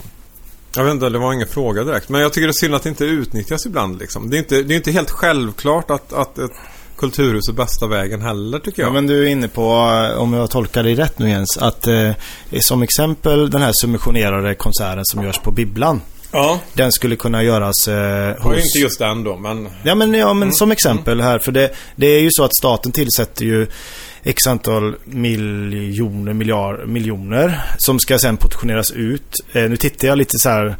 Jag vet inte, det var ingen fråga direkt. Men jag tycker det är synd att det inte utnyttjas ibland liksom. Det är inte, det är inte helt självklart att, att ett kulturhus är bästa vägen heller tycker jag. Ja, men du är inne på, eh, om jag tolkar dig rätt nu Jens, att eh, som exempel den här subventionerade konserten som görs på Bibblan ja. Den skulle kunna göras eh, Och hos... inte just den då, men... Ja men, ja, men som exempel här, för det, det är ju så att staten tillsätter ju X antal miljoner, miljard, miljoner som ska sen portioneras ut. Eh, nu tittar jag lite så här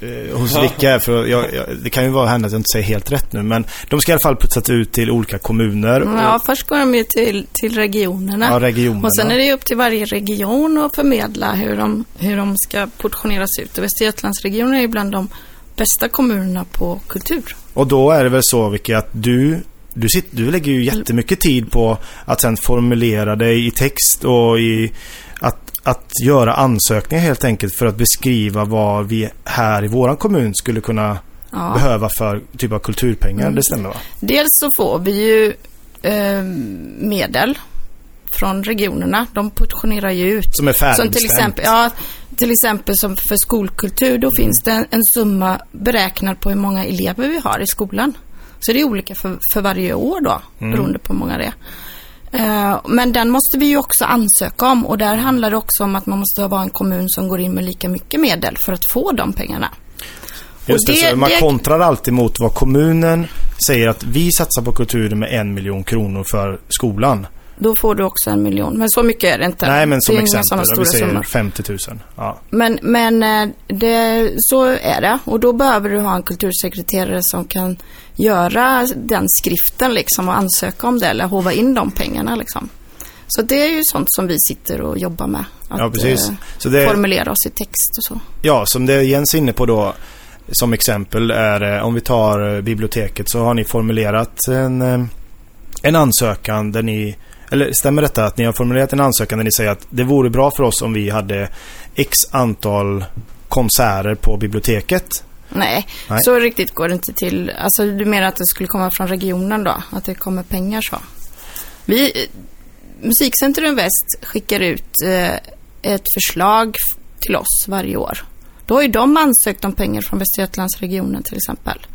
eh, hos vilka för jag, jag, det kan ju vara hända att jag inte säger helt rätt nu, men de ska i alla fall putsas ut till olika kommuner. och- Ja, först går de ju till, till regionerna. ja, regionerna. Och sen är det ju upp till varje region att förmedla hur de, hur de ska portioneras ut. Och Västergötlandsregionen är ju bland de bästa kommunerna på kultur. Och då är det väl så, Vicky, att du, du, sitter, du lägger ju jättemycket tid på att sen formulera dig i text och i att, att göra ansökningar helt enkelt för att beskriva vad vi här i våran kommun skulle kunna Ja. behöva för typ av kulturpengar. Mm. Det stämmer va? Dels så får vi ju eh, medel från regionerna. De portionerar ju ut. Som är Som färdigbestämt. till exempel, ja, till exempel som för skolkultur, då finns det en, en summa beräknad på hur många elever vi har i skolan. Så det är olika för, för varje år då, beroende på hur många det är. Eh, Men den måste vi ju också ansöka om och där handlar det också om att man måste vara en kommun som går in med lika mycket medel för att få de pengarna. Just det, det- så man det- kontrar alltid mot vad kommunen säger att vi satsar på kulturen med en miljon kronor för skolan. Då får du också en miljon. Men så mycket är det inte. Nej, men som exempel, vi säger summor. 50 000. Ja. Men, men eh, det, så är det. Och då behöver du ha en kultursekreterare som kan göra den skriften liksom och ansöka om det eller hova in de pengarna liksom. Så det är ju sånt som vi sitter och jobbar med. Att Ja, precis. eh, Så det, formulera oss i text och så. ja, som det Jens är inne på då, som exempel är, eh, om vi tar biblioteket så har ni formulerat en, en ansökan där ni, eller stämmer detta att ni har formulerat en ansökan där ni säger att det vore bra för oss om vi hade x antal konserter på biblioteket? Nej, Nej. så riktigt går det inte till. Alltså du menar att det skulle komma från regionen då? Att det kommer pengar så? Vi, Musikcentrum Väst skickar ut eh, ett förslag till oss varje år. Då har ju de ansökt om pengar från Västra Götalandsregionen till exempel.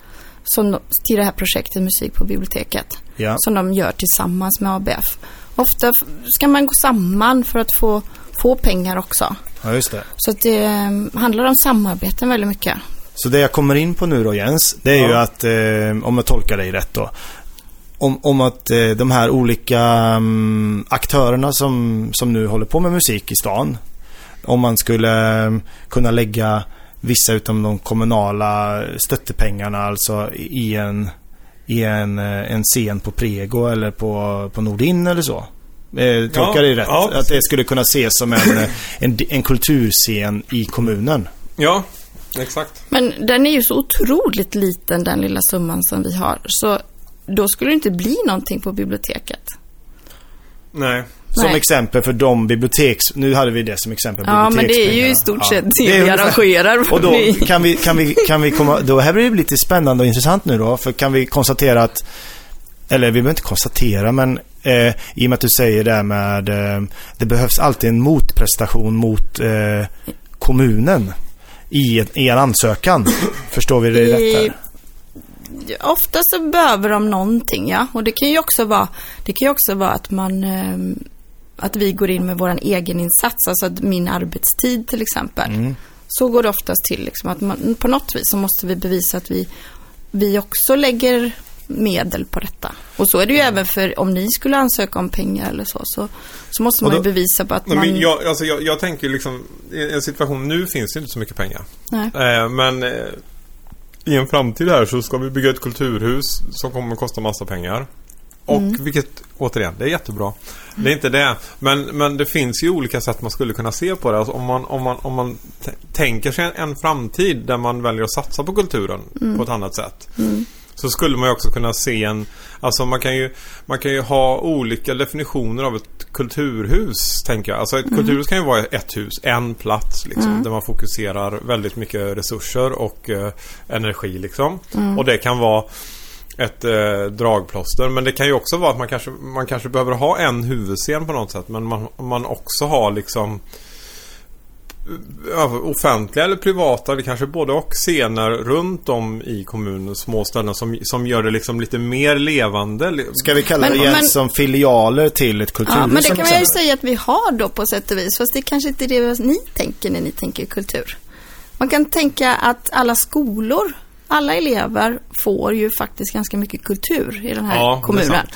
Som, till det här projektet Musik på biblioteket. Ja. Som de gör tillsammans med ABF. Ofta ska man gå samman för att få, få pengar också. Ja, just det. Så att det eh, handlar om samarbeten väldigt mycket. Så det jag kommer in på nu då Jens, det är ju Ja. att, eh, om jag tolkar dig rätt då, om, om att eh, de här olika mm, aktörerna som, som nu håller på med musik i stan, om man skulle eh, kunna lägga vissa utav de kommunala stöttepengarna alltså i en, i en, eh, en scen på Prego eller på, på Nordin eller så. Eh, tolkar Ja, det rätt? ja, att det skulle kunna ses som en, eh, en, en kulturscen i kommunen. Ja, exakt. Men den är ju så otroligt liten den lilla summan som vi har. Så då skulle det inte bli någonting på biblioteket. Nej. Som Nej. exempel för de biblioteks... Nu hade vi det som exempel. Ja, men det är ju i stort Ja. sett det Det vi arrangerar. Och då kan vi, kan vi, kan vi komma... Då här blir det lite spännande och intressant nu då. För kan vi konstatera att... Eller vi behöver inte konstatera men eh, i och med att du säger det här med... Eh, det behövs alltid en motprestation mot eh, kommunen. I, ett- I en ansökan. [SNIFFS] Förstår vi det rätt? Ofta så behöver de någonting, ja. Och det kan ju också vara, det kan ju också vara att man ehm, att vi går in med vår egen insats, alltså att min arbetstid till exempel. Mm. Så går det oftast till, liksom, att man, på något vis så måste vi bevisa att vi, vi också lägger medel på detta. Och så är det ju även för om ni skulle ansöka om pengar eller så, så, så måste man då- ju bevisa på att Nej, man... men jag, alltså jag, jag tänker liksom, i en situation nu finns det inte så mycket pengar. Nej. Eh, men eh, i en framtid här så ska vi bygga ett kulturhus som kommer att kosta massa pengar. Och Mm. vilket, återigen, det är jättebra. Det är inte det. Men, men det finns ju olika sätt man skulle kunna se på det. Alltså om man, om man, om man tänker sig en, en framtid där man väljer att satsa på kulturen på ett annat sätt. Mm. Så skulle man ju också kunna se en... Alltså man kan ju, man kan ju ha olika definitioner av ett kulturhus, tänker jag. Alltså ett kulturhus kan ju vara ett hus, en plats liksom. Där man fokuserar väldigt mycket resurser och eh, energi liksom. Och det kan vara ett eh, dragplåster. Men det kan ju också vara att man kanske, man kanske behöver ha en huvudscen på något sätt. Men man, man också har liksom ja, offentliga eller privata, det kanske både och scener runt om i kommunen, små ställen som, som gör det liksom lite mer levande. Ska vi kalla Men- det men- som filialer till ett kulturhus Ja, men det kan man ju säga att vi har då på sätt och vis. Fast det kanske inte är det ni tänker när ni tänker kultur. Man kan tänka att alla skolor, alla elever får ju faktiskt ganska mycket kultur i den här Ja, det är kommunen. sant.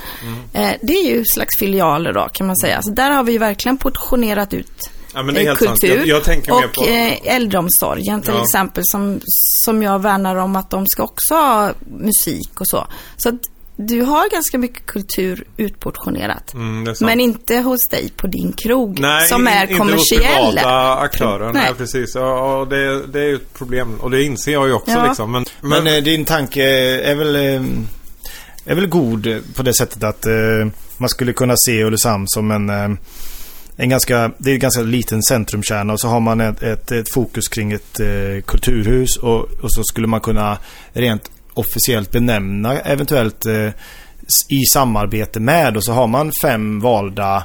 Eh, Det är ju slags filialer då kan man säga. Så där har vi ju verkligen portionerat ut Ja, eh, kultur. Jag, jag och på... eh, äldreomsorgen till Ja. exempel som, som jag värnar om att de ska också ha musik och så. Så du har ganska mycket kultur utportionerat. Mm. Men inte hos dig på din krog Nej, som är inte kommersiell. hos privata aktörer. Nej, Nej. precis. Ja, och det, det är ju ett problem. Och det inser jag ju också Ja. liksom. Men, Men eh, din tanke är väl, eh, är väl god på det sättet att eh, man skulle kunna se Ulricehamn som en, en ganska, det är en ganska liten centrumkärna och så har man ett, ett, ett fokus kring ett eh, kulturhus och, och så skulle man kunna rent officiellt benämna eventuellt eh, i samarbete med och så har man fem valda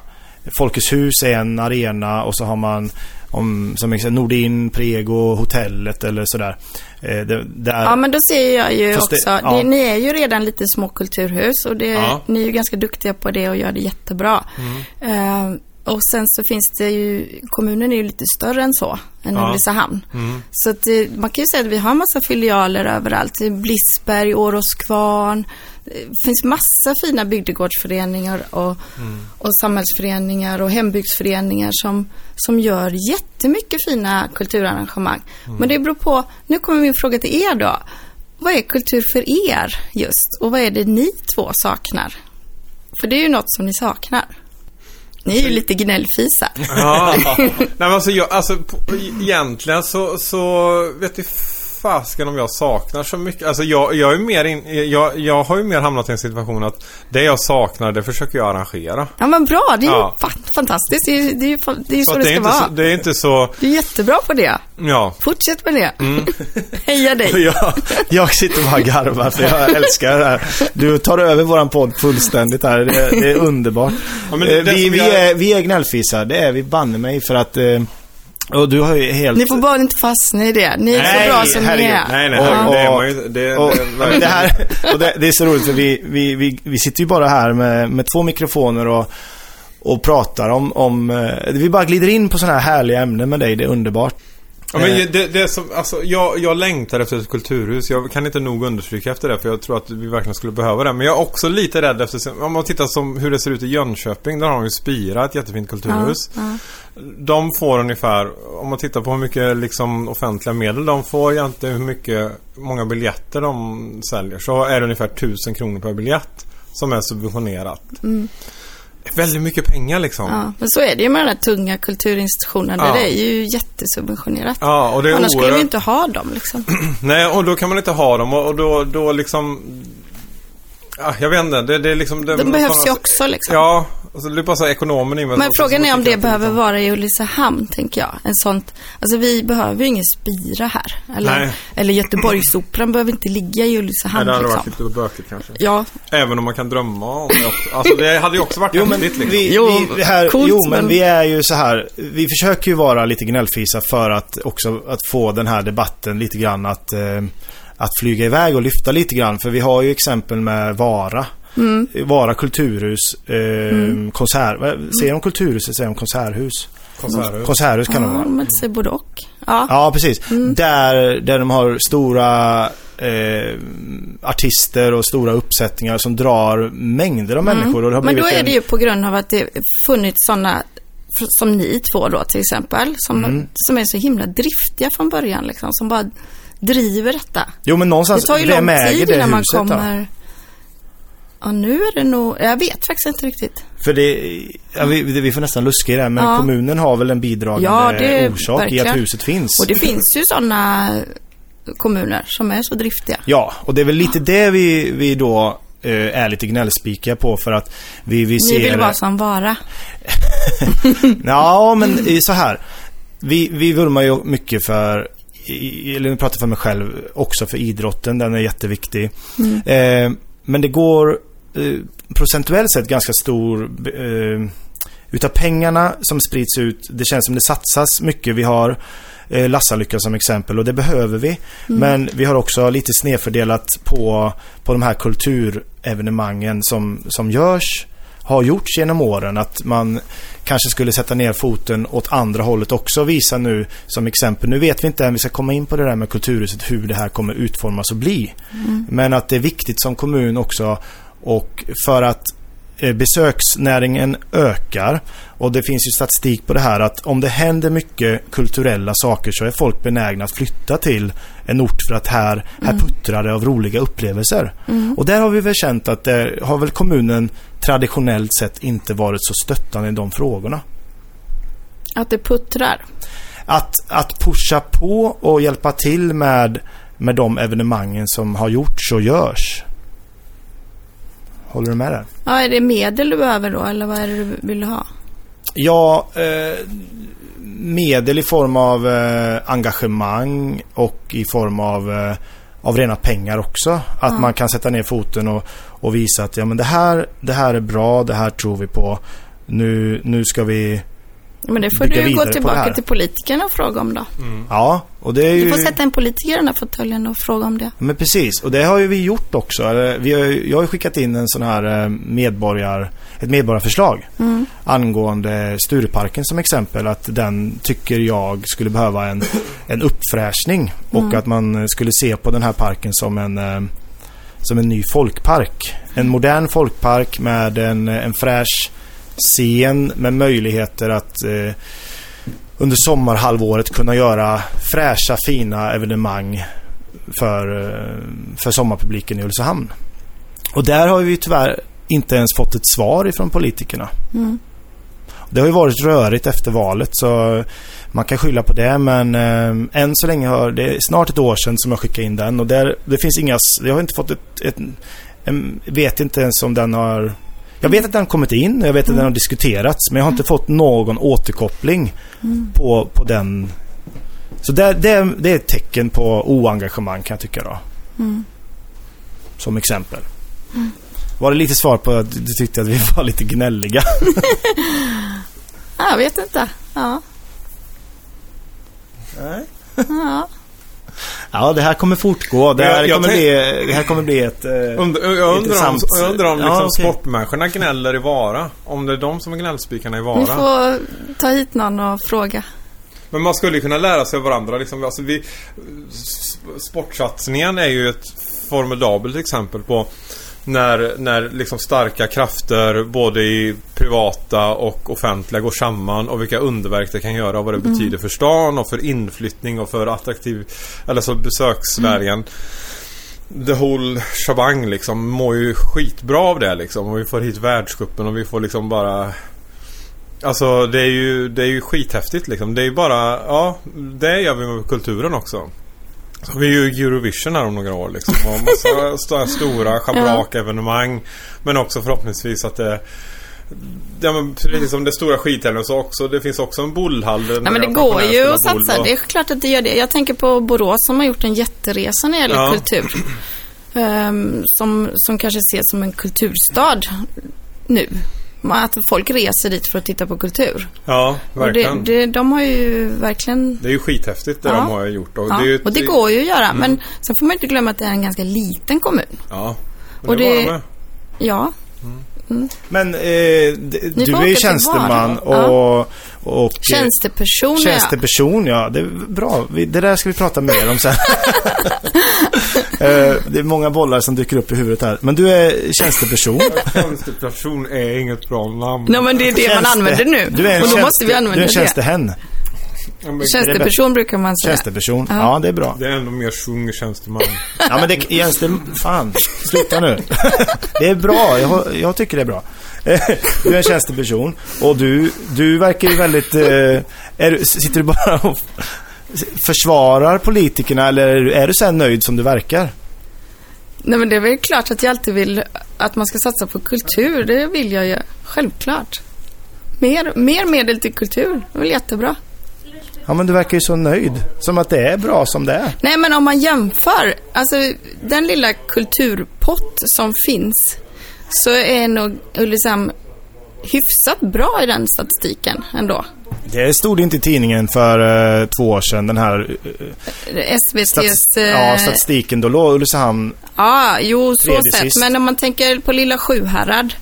Folkets hus är en arena och så har man om, som exempel Nordin, Prego, hotellet eller sådär. Eh, det, där, Ja, men då ser jag ju Fast det- också, ja. det, ni är ju redan lite små kulturhus och det, Ja. ni är ju ganska duktiga på det och gör det jättebra. Eh, och sen så finns det ju, kommunen är ju lite större än så, än Ja. Ulricehamn. Mm. Så att det, man kan ju säga att vi har massa filialer överallt. I Blissberg, Århuskvarn, Det finns massa fina bygdegårdsföreningar och, och samhällsföreningar och hembygdsföreningar som, som gör jättemycket fina kulturarrangemang. Men det beror på, nu kommer min fråga till er då. Vad är kultur för er just? Och vad är det ni två saknar? För det är ju något som ni saknar. Ni är ju lite gnällfisar. Ja. Nej, men alltså, jag, alltså på, egentligen så, så vet du fasken om jag saknar så mycket. Alltså jag, jag är mer in, jag, jag har ju mer hamnat i en situation att det jag saknar det försöker jag arrangera. Ja men bra, det är Ja. ju fa- fantastiskt. Det är ju det är ju fa- det är ju så, att det är ska inte vara. så, det är inte så, Du är jättebra på det. ja. Fortsätt med det. Mm. [LAUGHS] Heja dig. Jag, jag sitter bara och garvar för jag älskar det här. Du tar över våran podd fullständigt här. Det, är- det är underbart. Ja, men det- Eh, det vi, vi, jag- är, vi är gnällfisar, det är vi banne mig för att... eh, Och du har ju helt... Ni får bara inte fastna i det. Ni är Nej, så bra som ni är. Nej, nej, Och- herregud, det är och- man ju, det, Och, det, det, här, och det, det är så roligt för vi, vi, vi, vi sitter ju bara här med, med två mikrofoner och, och pratar om, om... eh, Vi bara glider in på sådana här härliga ämnen med dig, det är underbart. Ja, men Eh. det, det som, alltså, jag, jag längtar efter ett kulturhus. Jag kan inte nog understryka efter det för jag tror att vi verkligen skulle behöva det. Men jag är också lite rädd efter, om man tittar som hur det ser ut i Jönköping. Där har de ju Spira, ett jättefint kulturhus. Ja, De får ungefär, om man tittar på hur mycket liksom, offentliga medel de får jämte hur mycket, många biljetter de säljer. Så är det ungefär 1000 kronor per biljett som är subventionerat. Är Väldigt mycket pengar liksom. Ja, men så är det ju med de här tunga kulturinstitutionerna. Ja. Det är ju jättesubventionerat. Ja, och det är Annars skulle vi inte ha dem liksom. [CLEARS THROAT] Nej, och då kan man inte ha dem och, och då, då liksom... Ja, jag vet inte. Det, det är liksom... Det, De behövs ju också liksom. Ja, alltså, det är bara så här ekonomen i mig. Men frågan är om det behöver liksom- vara i Ulricehamn, tänker jag. En sånt, alltså vi behöver ju ingen spira här. Eller, Nej. eller Göteborgsoperan behöver inte ligga i Nej, Ulricehamn det hade liksom. varit lite bökigt kanske. Ja, Även om man kan drömma om det också. Alltså det hade ju också varit Jo men, häftigt liksom. vi, Jo, vi, här, coolt, jo, men men- vi är ju så här. Vi försöker ju vara lite gnällfisar för att också att få den här debatten lite grann att, eh, att flyga iväg och lyfta lite grann. För vi har ju exempel med Vara. Mm. Vara kulturhus, eh, konsert... vad- Säger de kulturhus eller säger de konserthus? Konserthus. Konserthus kan ja de vara. man säger både och. Ja. Ja, precis. Där, där de har stora eh, artister och stora uppsättningar som drar mängder av människor. Och det har Men då är det ju på grund av att det funnits sådana som ni två då till exempel. Som, Mm. som är så himla driftiga från början liksom. Som bara driver detta. Jo, men någonstans, Det tar ju vem lång äger tid det innan man huset då? kommer... Ja, nu är det nog... Jag vet faktiskt inte riktigt. För det, ja, vi, vi får nästan luska i det här, men Ja. kommunen har väl en bidragande Ja, det orsak i verkligen. att huset finns. Och det finns ju sådana kommuner som är så driftiga. Ja, och det är väl lite det vi, vi då eh, är lite gnällspika på för att vi, vi ser... Ni vill vara som Vara. [LAUGHS] Ja, men i- så här. Vi, vi vurmar ju mycket för, i- eller nu pratar jag för mig själv, också för idrotten. Den är jätteviktig. Eh, men det går eh, procentuellt sett ganska stor... Eh, utav pengarna som sprids ut, det känns som det satsas mycket. Vi har eh, Lassalycka som exempel och det behöver vi. Men vi har också lite snedfördelat på, på de här kulturevenemangen som, som görs har gjorts genom åren. Att man kanske skulle sätta ner foten åt andra hållet också. Visa nu som exempel. Nu vet vi inte än, vi ska komma in på det där med Kulturhuset, hur det här kommer utformas och bli. Men att det är viktigt som kommun också och för att besöksnäringen ökar och det finns ju statistik på det här att om det händer mycket kulturella saker så är folk benägna att flytta till en ort för att här, här puttrar det av roliga upplevelser. Och där har vi väl känt att det har väl kommunen traditionellt sett inte varit så stöttande i de frågorna. Att det puttrar. Att, att pusha på och hjälpa till med, med de evenemangen som har gjorts och görs. Håller du med där? Ja, är det medel du behöver då eller vad är det du vill ha? Ja, eh, medel i form av eh, engagemang och i form av, eh, av rena pengar också. Att man kan sätta ner foten och, och visa att ja, men det, här, det här är bra, det här tror vi på. Nu, nu ska vi... Men det får du gå tillbaka till politikerna och fråga om då. Ja, och det är ju... Du får sätta en politiker i den här fåtöljen och fråga om det. Men precis, och det har ju vi gjort också. Vi har, jag har ju skickat in en sån här eh, medborgar, ett medborgarförslag Mm. angående Stureparken som exempel. Att den tycker jag skulle behöva en, en uppfräschning och Mm. att man skulle se på den här parken som en, eh, som en ny folkpark. En modern folkpark med en, en fräsch scen med möjligheter att eh, under sommarhalvåret kunna göra fräscha fina evenemang för, eh, för sommarpubliken i Ulricehamn. Och där har vi tyvärr inte ens fått ett svar ifrån politikerna. Mm. Det har ju varit rörigt efter valet så man kan skylla på det men eh, än så länge har det är snart ett år sedan som jag skickade in den och där, det finns inga, jag har inte fått ett, ett en, vet inte ens om den har jag vet att den har kommit in, jag vet att den har diskuterats men jag har inte fått någon återkoppling Mm. på, på den. Så det, det, det är ett tecken på oengagemang kan jag tycka då. Mm. Som exempel. Var det lite svar på att du tyckte att vi [LAUGHS] var lite gnälliga? Ja, [LAUGHS] Jag vet inte. Ja. Nej. ja. Ja, det här kommer fortgå. Det Jag- här, jag kommer, tänk- bli, det här kommer bli ett... eh, Und, jag undrar om, jag undrar om Ja, liksom okej. sportmänniskorna gnäller i Vara. Om det är de som är gnällspikarna i Ni Vara. får ta hit någon och fråga. Men man skulle ju kunna lära sig av varandra. Liksom. Alltså vi, sportsatsningen är ju ett formidabelt exempel på när, när liksom starka krafter både i privata och offentliga går samman och vilka underverk det kan göra och vad det betyder för stan och för inflyttning och för attraktiv eller så besöksvägen. The whole shabang liksom mår ju skitbra av det liksom och vi får hit världscupen och vi får liksom bara Alltså det är ju, det är ju skithäftigt liksom. Det är ju bara, ja, det gör vi med kulturen också. Så vi är ju Eurovision här om några år liksom. Och massa [LAUGHS] st- stora schabrak-evenemang. Men också förhoppningsvis att det Ja men precis som det stora skidtävlingen så också. Det finns också en bollhall. Nej, men det går ju att satsa. och- Det är klart att det gör det. Jag tänker på Borås som har gjort en jätteresa när det gäller Ja. kultur. [CLEARS THROAT] Ehm, som, som kanske ses som en kulturstad nu. Att folk reser dit för att titta på kultur. Ja, Och det, verkligen. Det, det, de har ju verkligen... är ju skithäftigt det Ja. de har gjort. Och Ja, det, är ju- och det går ju att göra. Men sen får man inte glömma att det är en ganska liten kommun. Ja. Men Och det, det- var med. Ja, Men eh, d- Ni du är ju tjänsteman Vara. och, och tjänsteperson. Tjänsteperson, ja. Det är bra. Det där ska vi prata mer om sen. [LAUGHS] Eh, det är många bollar som dyker upp i huvudet här. Men du är tjänsteperson. Tjänsteperson är inget bra namn. Nej, men det är det man Tjänste- använder nu. Du är en och då måste vi använda Du är en det. tjänstehen. Tjänsteperson brukar man säga. Tjänsteperson. Ja. Ja, det är bra. Det är ändå mer svung i tjänsteman. Ja, men det, tjänste... Fan, sluta nu. Det är bra. Jag, jag tycker det är bra. Du är en tjänsteperson och du, du verkar ju väldigt... eh, Är, sitter du bara och försvarar politikerna eller är du, här nöjd som du verkar? Nej, men det är väl klart att jag alltid vill att man ska satsa på kultur. Det vill jag ju. Självklart. Mer, mer medel till kultur. Det är väl jättebra. Ja, men du verkar ju så nöjd. Som att det är bra som det är. Nej, men om man jämför. Alltså, den lilla kulturpott som finns så är nog Ulricehamn hyfsat bra i den statistiken ändå. Det stod inte i tidningen för eh, två år sedan, den här eh, SVTs... stats- eh, ja, statistiken. Då låg Ulricehamn... Ja, jo, så sett. Men om man tänker på lilla Sjuhärad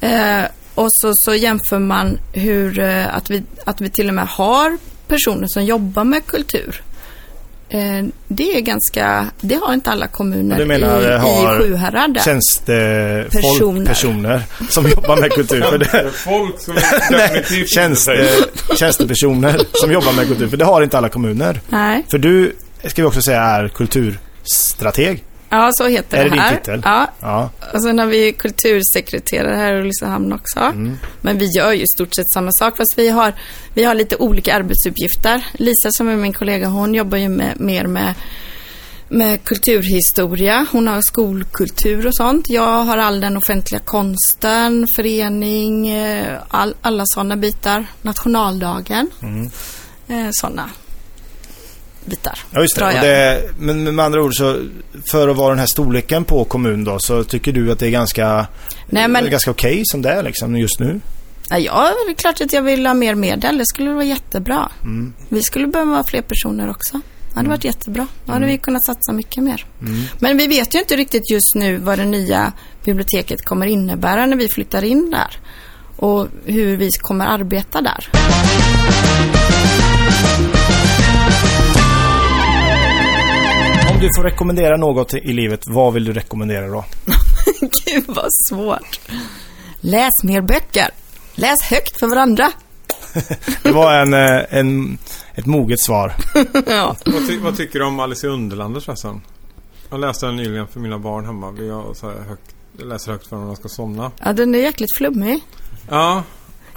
eh, och så, så jämför man hur, eh, att, vi, att vi till och med har personer som jobbar med kultur. Eh, det är ganska, det har inte alla kommuner Du menar, i, eh, har i Sjuhärad. där. tjänstefolk, Personer. personer som jobbar med kultur. För det, [LAUGHS] Folk som nej, tjänste, tjänstepersoner som jobbar med kultur. För det har inte alla kommuner. Nej, För du, ska vi också säga, är kulturstrateg. Ja så heter Är det det din här. titel? Ja, Ja. och sen har vi kultursekreterare här i Ulricehamn också. Mm. Men vi gör ju i stort sett samma sak fast vi har, vi har lite olika arbetsuppgifter. Lisa som är min kollega hon jobbar ju med, mer med, med kulturhistoria. Hon har skolkultur och sånt. Jag har all den offentliga konsten, förening, eh, all, alla sådana bitar. Nationaldagen. Mm. Eh, sådana bitar. Ja, just det. det. Men med andra ord så, för att vara den här storleken på kommun då, så tycker du att det är ganska, Nej, men- ganska okej som det är liksom just nu? Ja, det är klart att jag vill ha mer medel. Det skulle vara jättebra. Mm. Vi skulle behöva vara fler personer också. Det hade varit jättebra. Då hade vi kunnat satsa mycket mer. Mm. Men vi vet ju inte riktigt just nu vad det nya biblioteket kommer innebära när vi flyttar in där. Och hur vi kommer arbeta där. Om du får rekommendera något i livet, vad vill du rekommendera då? [LAUGHS] Gud vad svårt. Läs mer böcker. Läs högt för varandra. [LAUGHS] Det var en, eh, en, ett moget svar. [LAUGHS] ja. Vad, ty vad tycker du om Alice i Underlandet förresten? Jag läste den nyligen för mina barn hemma. Vi har så här högt, jag läser högt för när de ska somna. ja, den är jäkligt flummig. Ja,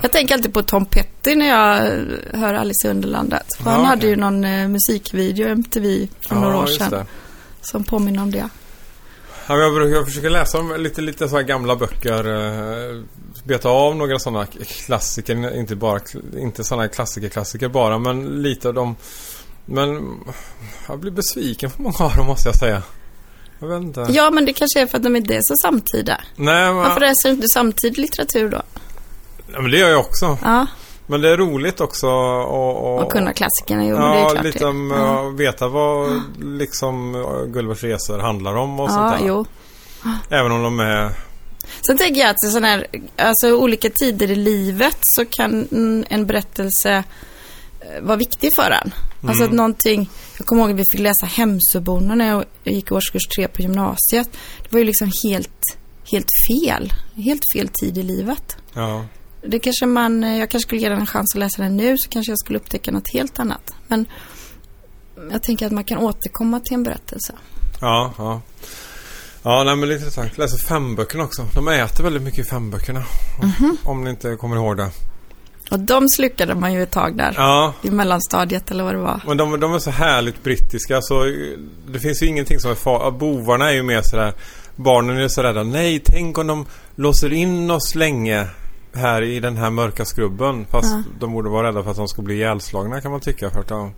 Jag tänker alltid på Tom Petty när jag eh, hör Alice i Underlandet. För Ja, han hade okej. ju någon eh, musikvideo, MTV, för ja några år sedan. det. Som påminner om det. Ja, jag, brukar- jag försöker läsa lite, lite så här gamla böcker. Eh, beta av några sådana klassiker. Inte bara inte sådana klassiker-klassiker bara, men lite av dem. Men jag blir besviken på många av dem måste jag säga. Jag vet inte. Ja, men det kanske är för att de inte är så samtida. Nej, men, Varför läser du inte samtidig litteratur då? Ja, men det gör jag också. Ja, Men det är roligt också att och kunna klassikerna. Jo, men det är Ja, klart lite det. om Ja. att veta vad liksom Gullivers resor handlar om och Ja, sånt där. jo. Även om de är... Sen tänker jag att sån här, alltså olika tider i livet så kan mm, en berättelse eh, vara viktig för en. Alltså Mm. att någonting, jag kommer ihåg att vi fick läsa Hemsöborna när jag gick årskurs tre på gymnasiet. Det var ju liksom helt, helt fel. Helt fel tid i livet. Ja. Det kanske man, eh, jag kanske skulle ge den en chans att läsa den nu så kanske jag skulle upptäcka något helt annat. Men jag tänker att man kan återkomma till en berättelse. Ja, ja. Ja, nej men det är intressant. Jag läser femböckerna också. De äter väldigt mycket i femböckerna. Mhm. Om ni inte kommer ihåg det. Och de slukade man ju ett tag där. Ja, I mellanstadiet eller vad det var. men de, de är så härligt brittiska så det finns ju ingenting som är farligt. Bovarna är ju mer sådär Barnen är så rädda. Nej, tänk om de låser in oss länge här i den här mörka skrubben. Fast Ja. de borde vara rädda för att de ska bli ihjälslagna kan man tycka. För att de,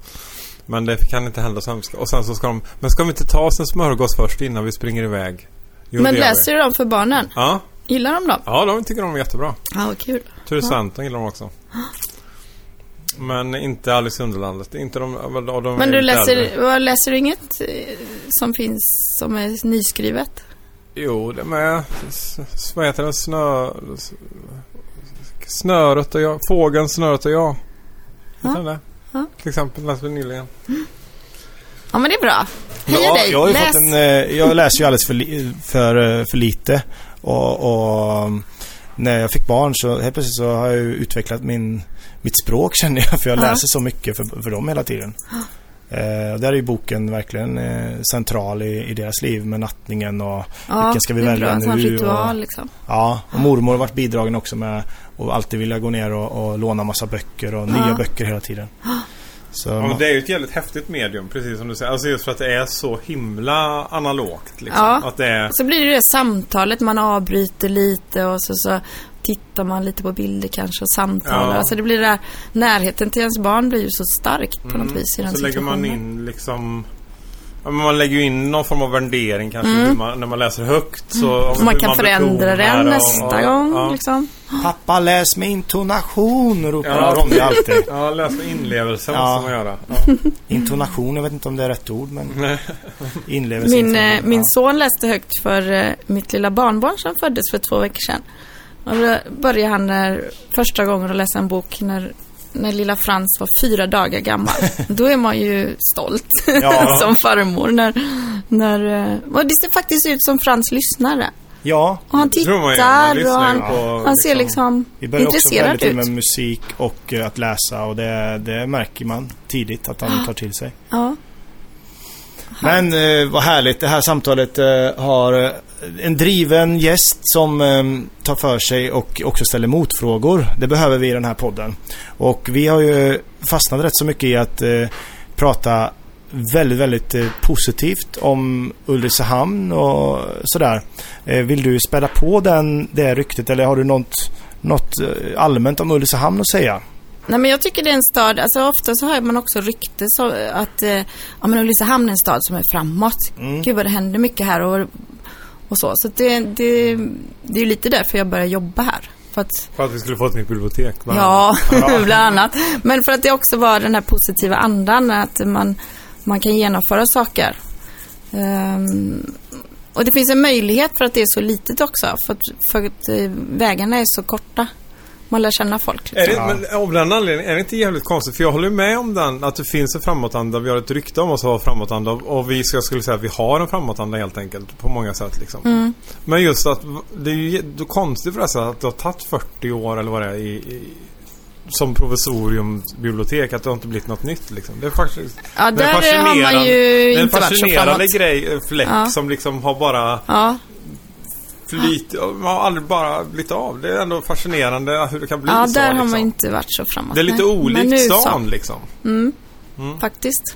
men det kan inte hända sen. Och sen så ska de... Men ska vi inte ta oss en smörgås först innan vi springer iväg? Jo, Men det läser du dem för barnen? Ja, Gillar de dem? ja, de tycker de är jättebra. Ja, vad kul. Ture Ja. Sventon gillar de också. Men inte Alice i Underlandet. Inte de, de Men du läser, vad, läser du inget eh, som finns som är nyskrivet? Jo, det med... Vad heter den? Snö... Snöret och jag. Fågeln, snöret och jag. Ja. Den? Ja. Till exempel läste vi nyligen. Ja, men det är bra. Heja Ja, dig. jag, har ju Läs. fått en, eh, jag läser ju alldeles för, li, för, eh, för lite. Och, och um, när jag fick barn så helt plötsligt så har jag ju utvecklat min, mitt språk [LAUGHS] känner jag. För jag Ja. läser så mycket för, för dem hela tiden. [GASPS] Eh, och där är ju boken verkligen eh, central i, i deras liv med nattningen och ja, vilken ska vi det är välja nu? ritual Och, liksom. ja, och mormor har varit bidragen också med att alltid vilja gå ner och, och låna massa böcker och nya böcker hela tiden. Så, Ja, men det är ju ett jävligt häftigt medium, precis som du säger. Alltså just för att det är så himla analogt. Liksom. Ja. Att det är... Så blir det det samtalet, man avbryter lite och så, så tittar man lite på bilder kanske och samtalar. Ja. Alltså det blir det där, närheten till ens barn blir ju så starkt på något Mm. vis i den Så lägger man in liksom... Ja, man lägger ju in någon form av värdering kanske Mm. man, när man läser högt. Så, Och man kan förändra betonar den och- nästa ja, gång Ja. liksom. Pappa läs med intonation ropar Ja. Ronny alltid. Ja, läs med inlevelse Ja. måste man göra. Ja. [LAUGHS] Intonation, jag vet inte om det är rätt ord men inlevelse. Min, eh, intonation, min ja. son läste högt för eh, mitt lilla barnbarn som föddes för två veckor sedan. Och då började han när, första gången att läsa en bok när, när lilla Frans var fyra dagar gammal. [LAUGHS] Då är man ju stolt Ja. [LAUGHS] som farmor. När, när, eh, och det ser faktiskt ut som Frans lyssnare. Ja, Och han tror man. Man tittar och han, på, han ser liksom vi börjar också väldigt ut. med musik och eh, att läsa och det, det märker man tidigt att han [GASPS] tar till sig. Ja. Men eh, vad härligt, det här samtalet eh, har eh, en driven gäst som eh, tar för sig och också ställer motfrågor. Det behöver vi i den här podden. Och vi har ju fastnat rätt så mycket i att eh, prata väldigt, väldigt eh, positivt om Ulricehamn och sådär. Eh, vill du späda på den, det ryktet eller har du något, något eh, allmänt om Ulricehamn att säga? Nej men jag tycker det är en stad, alltså ofta så hör man också rykte så att eh, ja, men Ulricehamn är en stad som är framåt. Mm. Gud vad det händer mycket här och, och så. Så det, det, det är lite därför jag börjar jobba här. För att, För att vi skulle få ett nytt bibliotek. [LAUGHS] ja, bland annat. Men för att det också var den här positiva andan, att man, man kan genomföra saker. Ehm, och det finns en möjlighet för att det är så litet också, för att, för att eh, vägarna är så korta. Man lär känna folk. Är Liksom. det, men av den anledningen, är det inte jävligt konstigt? För jag håller med om den, att det finns en framåtanda. Vi har ett rykte om oss att ha framåtanda. Och vi ska, skulle säga att vi har en framåtanda helt enkelt. På många sätt liksom. Mm. Men just att det är ju konstigt förresten att det har tagit 40 år eller vad det är i, i som provisoriumbibliotek att det har inte blivit något nytt liksom. Det är faktiskt Ja, det är där har fascinerande- man ju det är en fascinerande grej, eh, fläck Ja. som liksom har bara Ja, flyt, man har aldrig bara blivit av. Det är ändå fascinerande hur det kan bli ja så där har liksom. man inte varit så framåt. Det är lite olikt nu så. stan liksom. Mm. Mm. Faktiskt.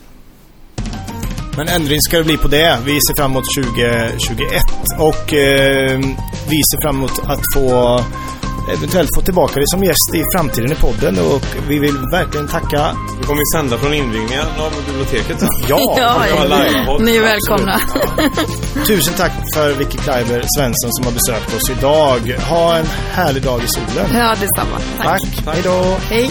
Men ändring ska det bli på det. Vi ser fram emot 2021 och eh, vi ser fram emot att få eventuellt få tillbaka dig som gäst i framtiden i podden och vi vill verkligen tacka Vi kommer ju sända från invigningen av biblioteket sen. [LAUGHS] Ja, Ja. Ni är välkomna. Tusen tack för Vicky Kleiber Svensson som har besökt oss idag. Ha en härlig dag i solen. Ja, detsamma. Tack. Tack. Hej då. Hej.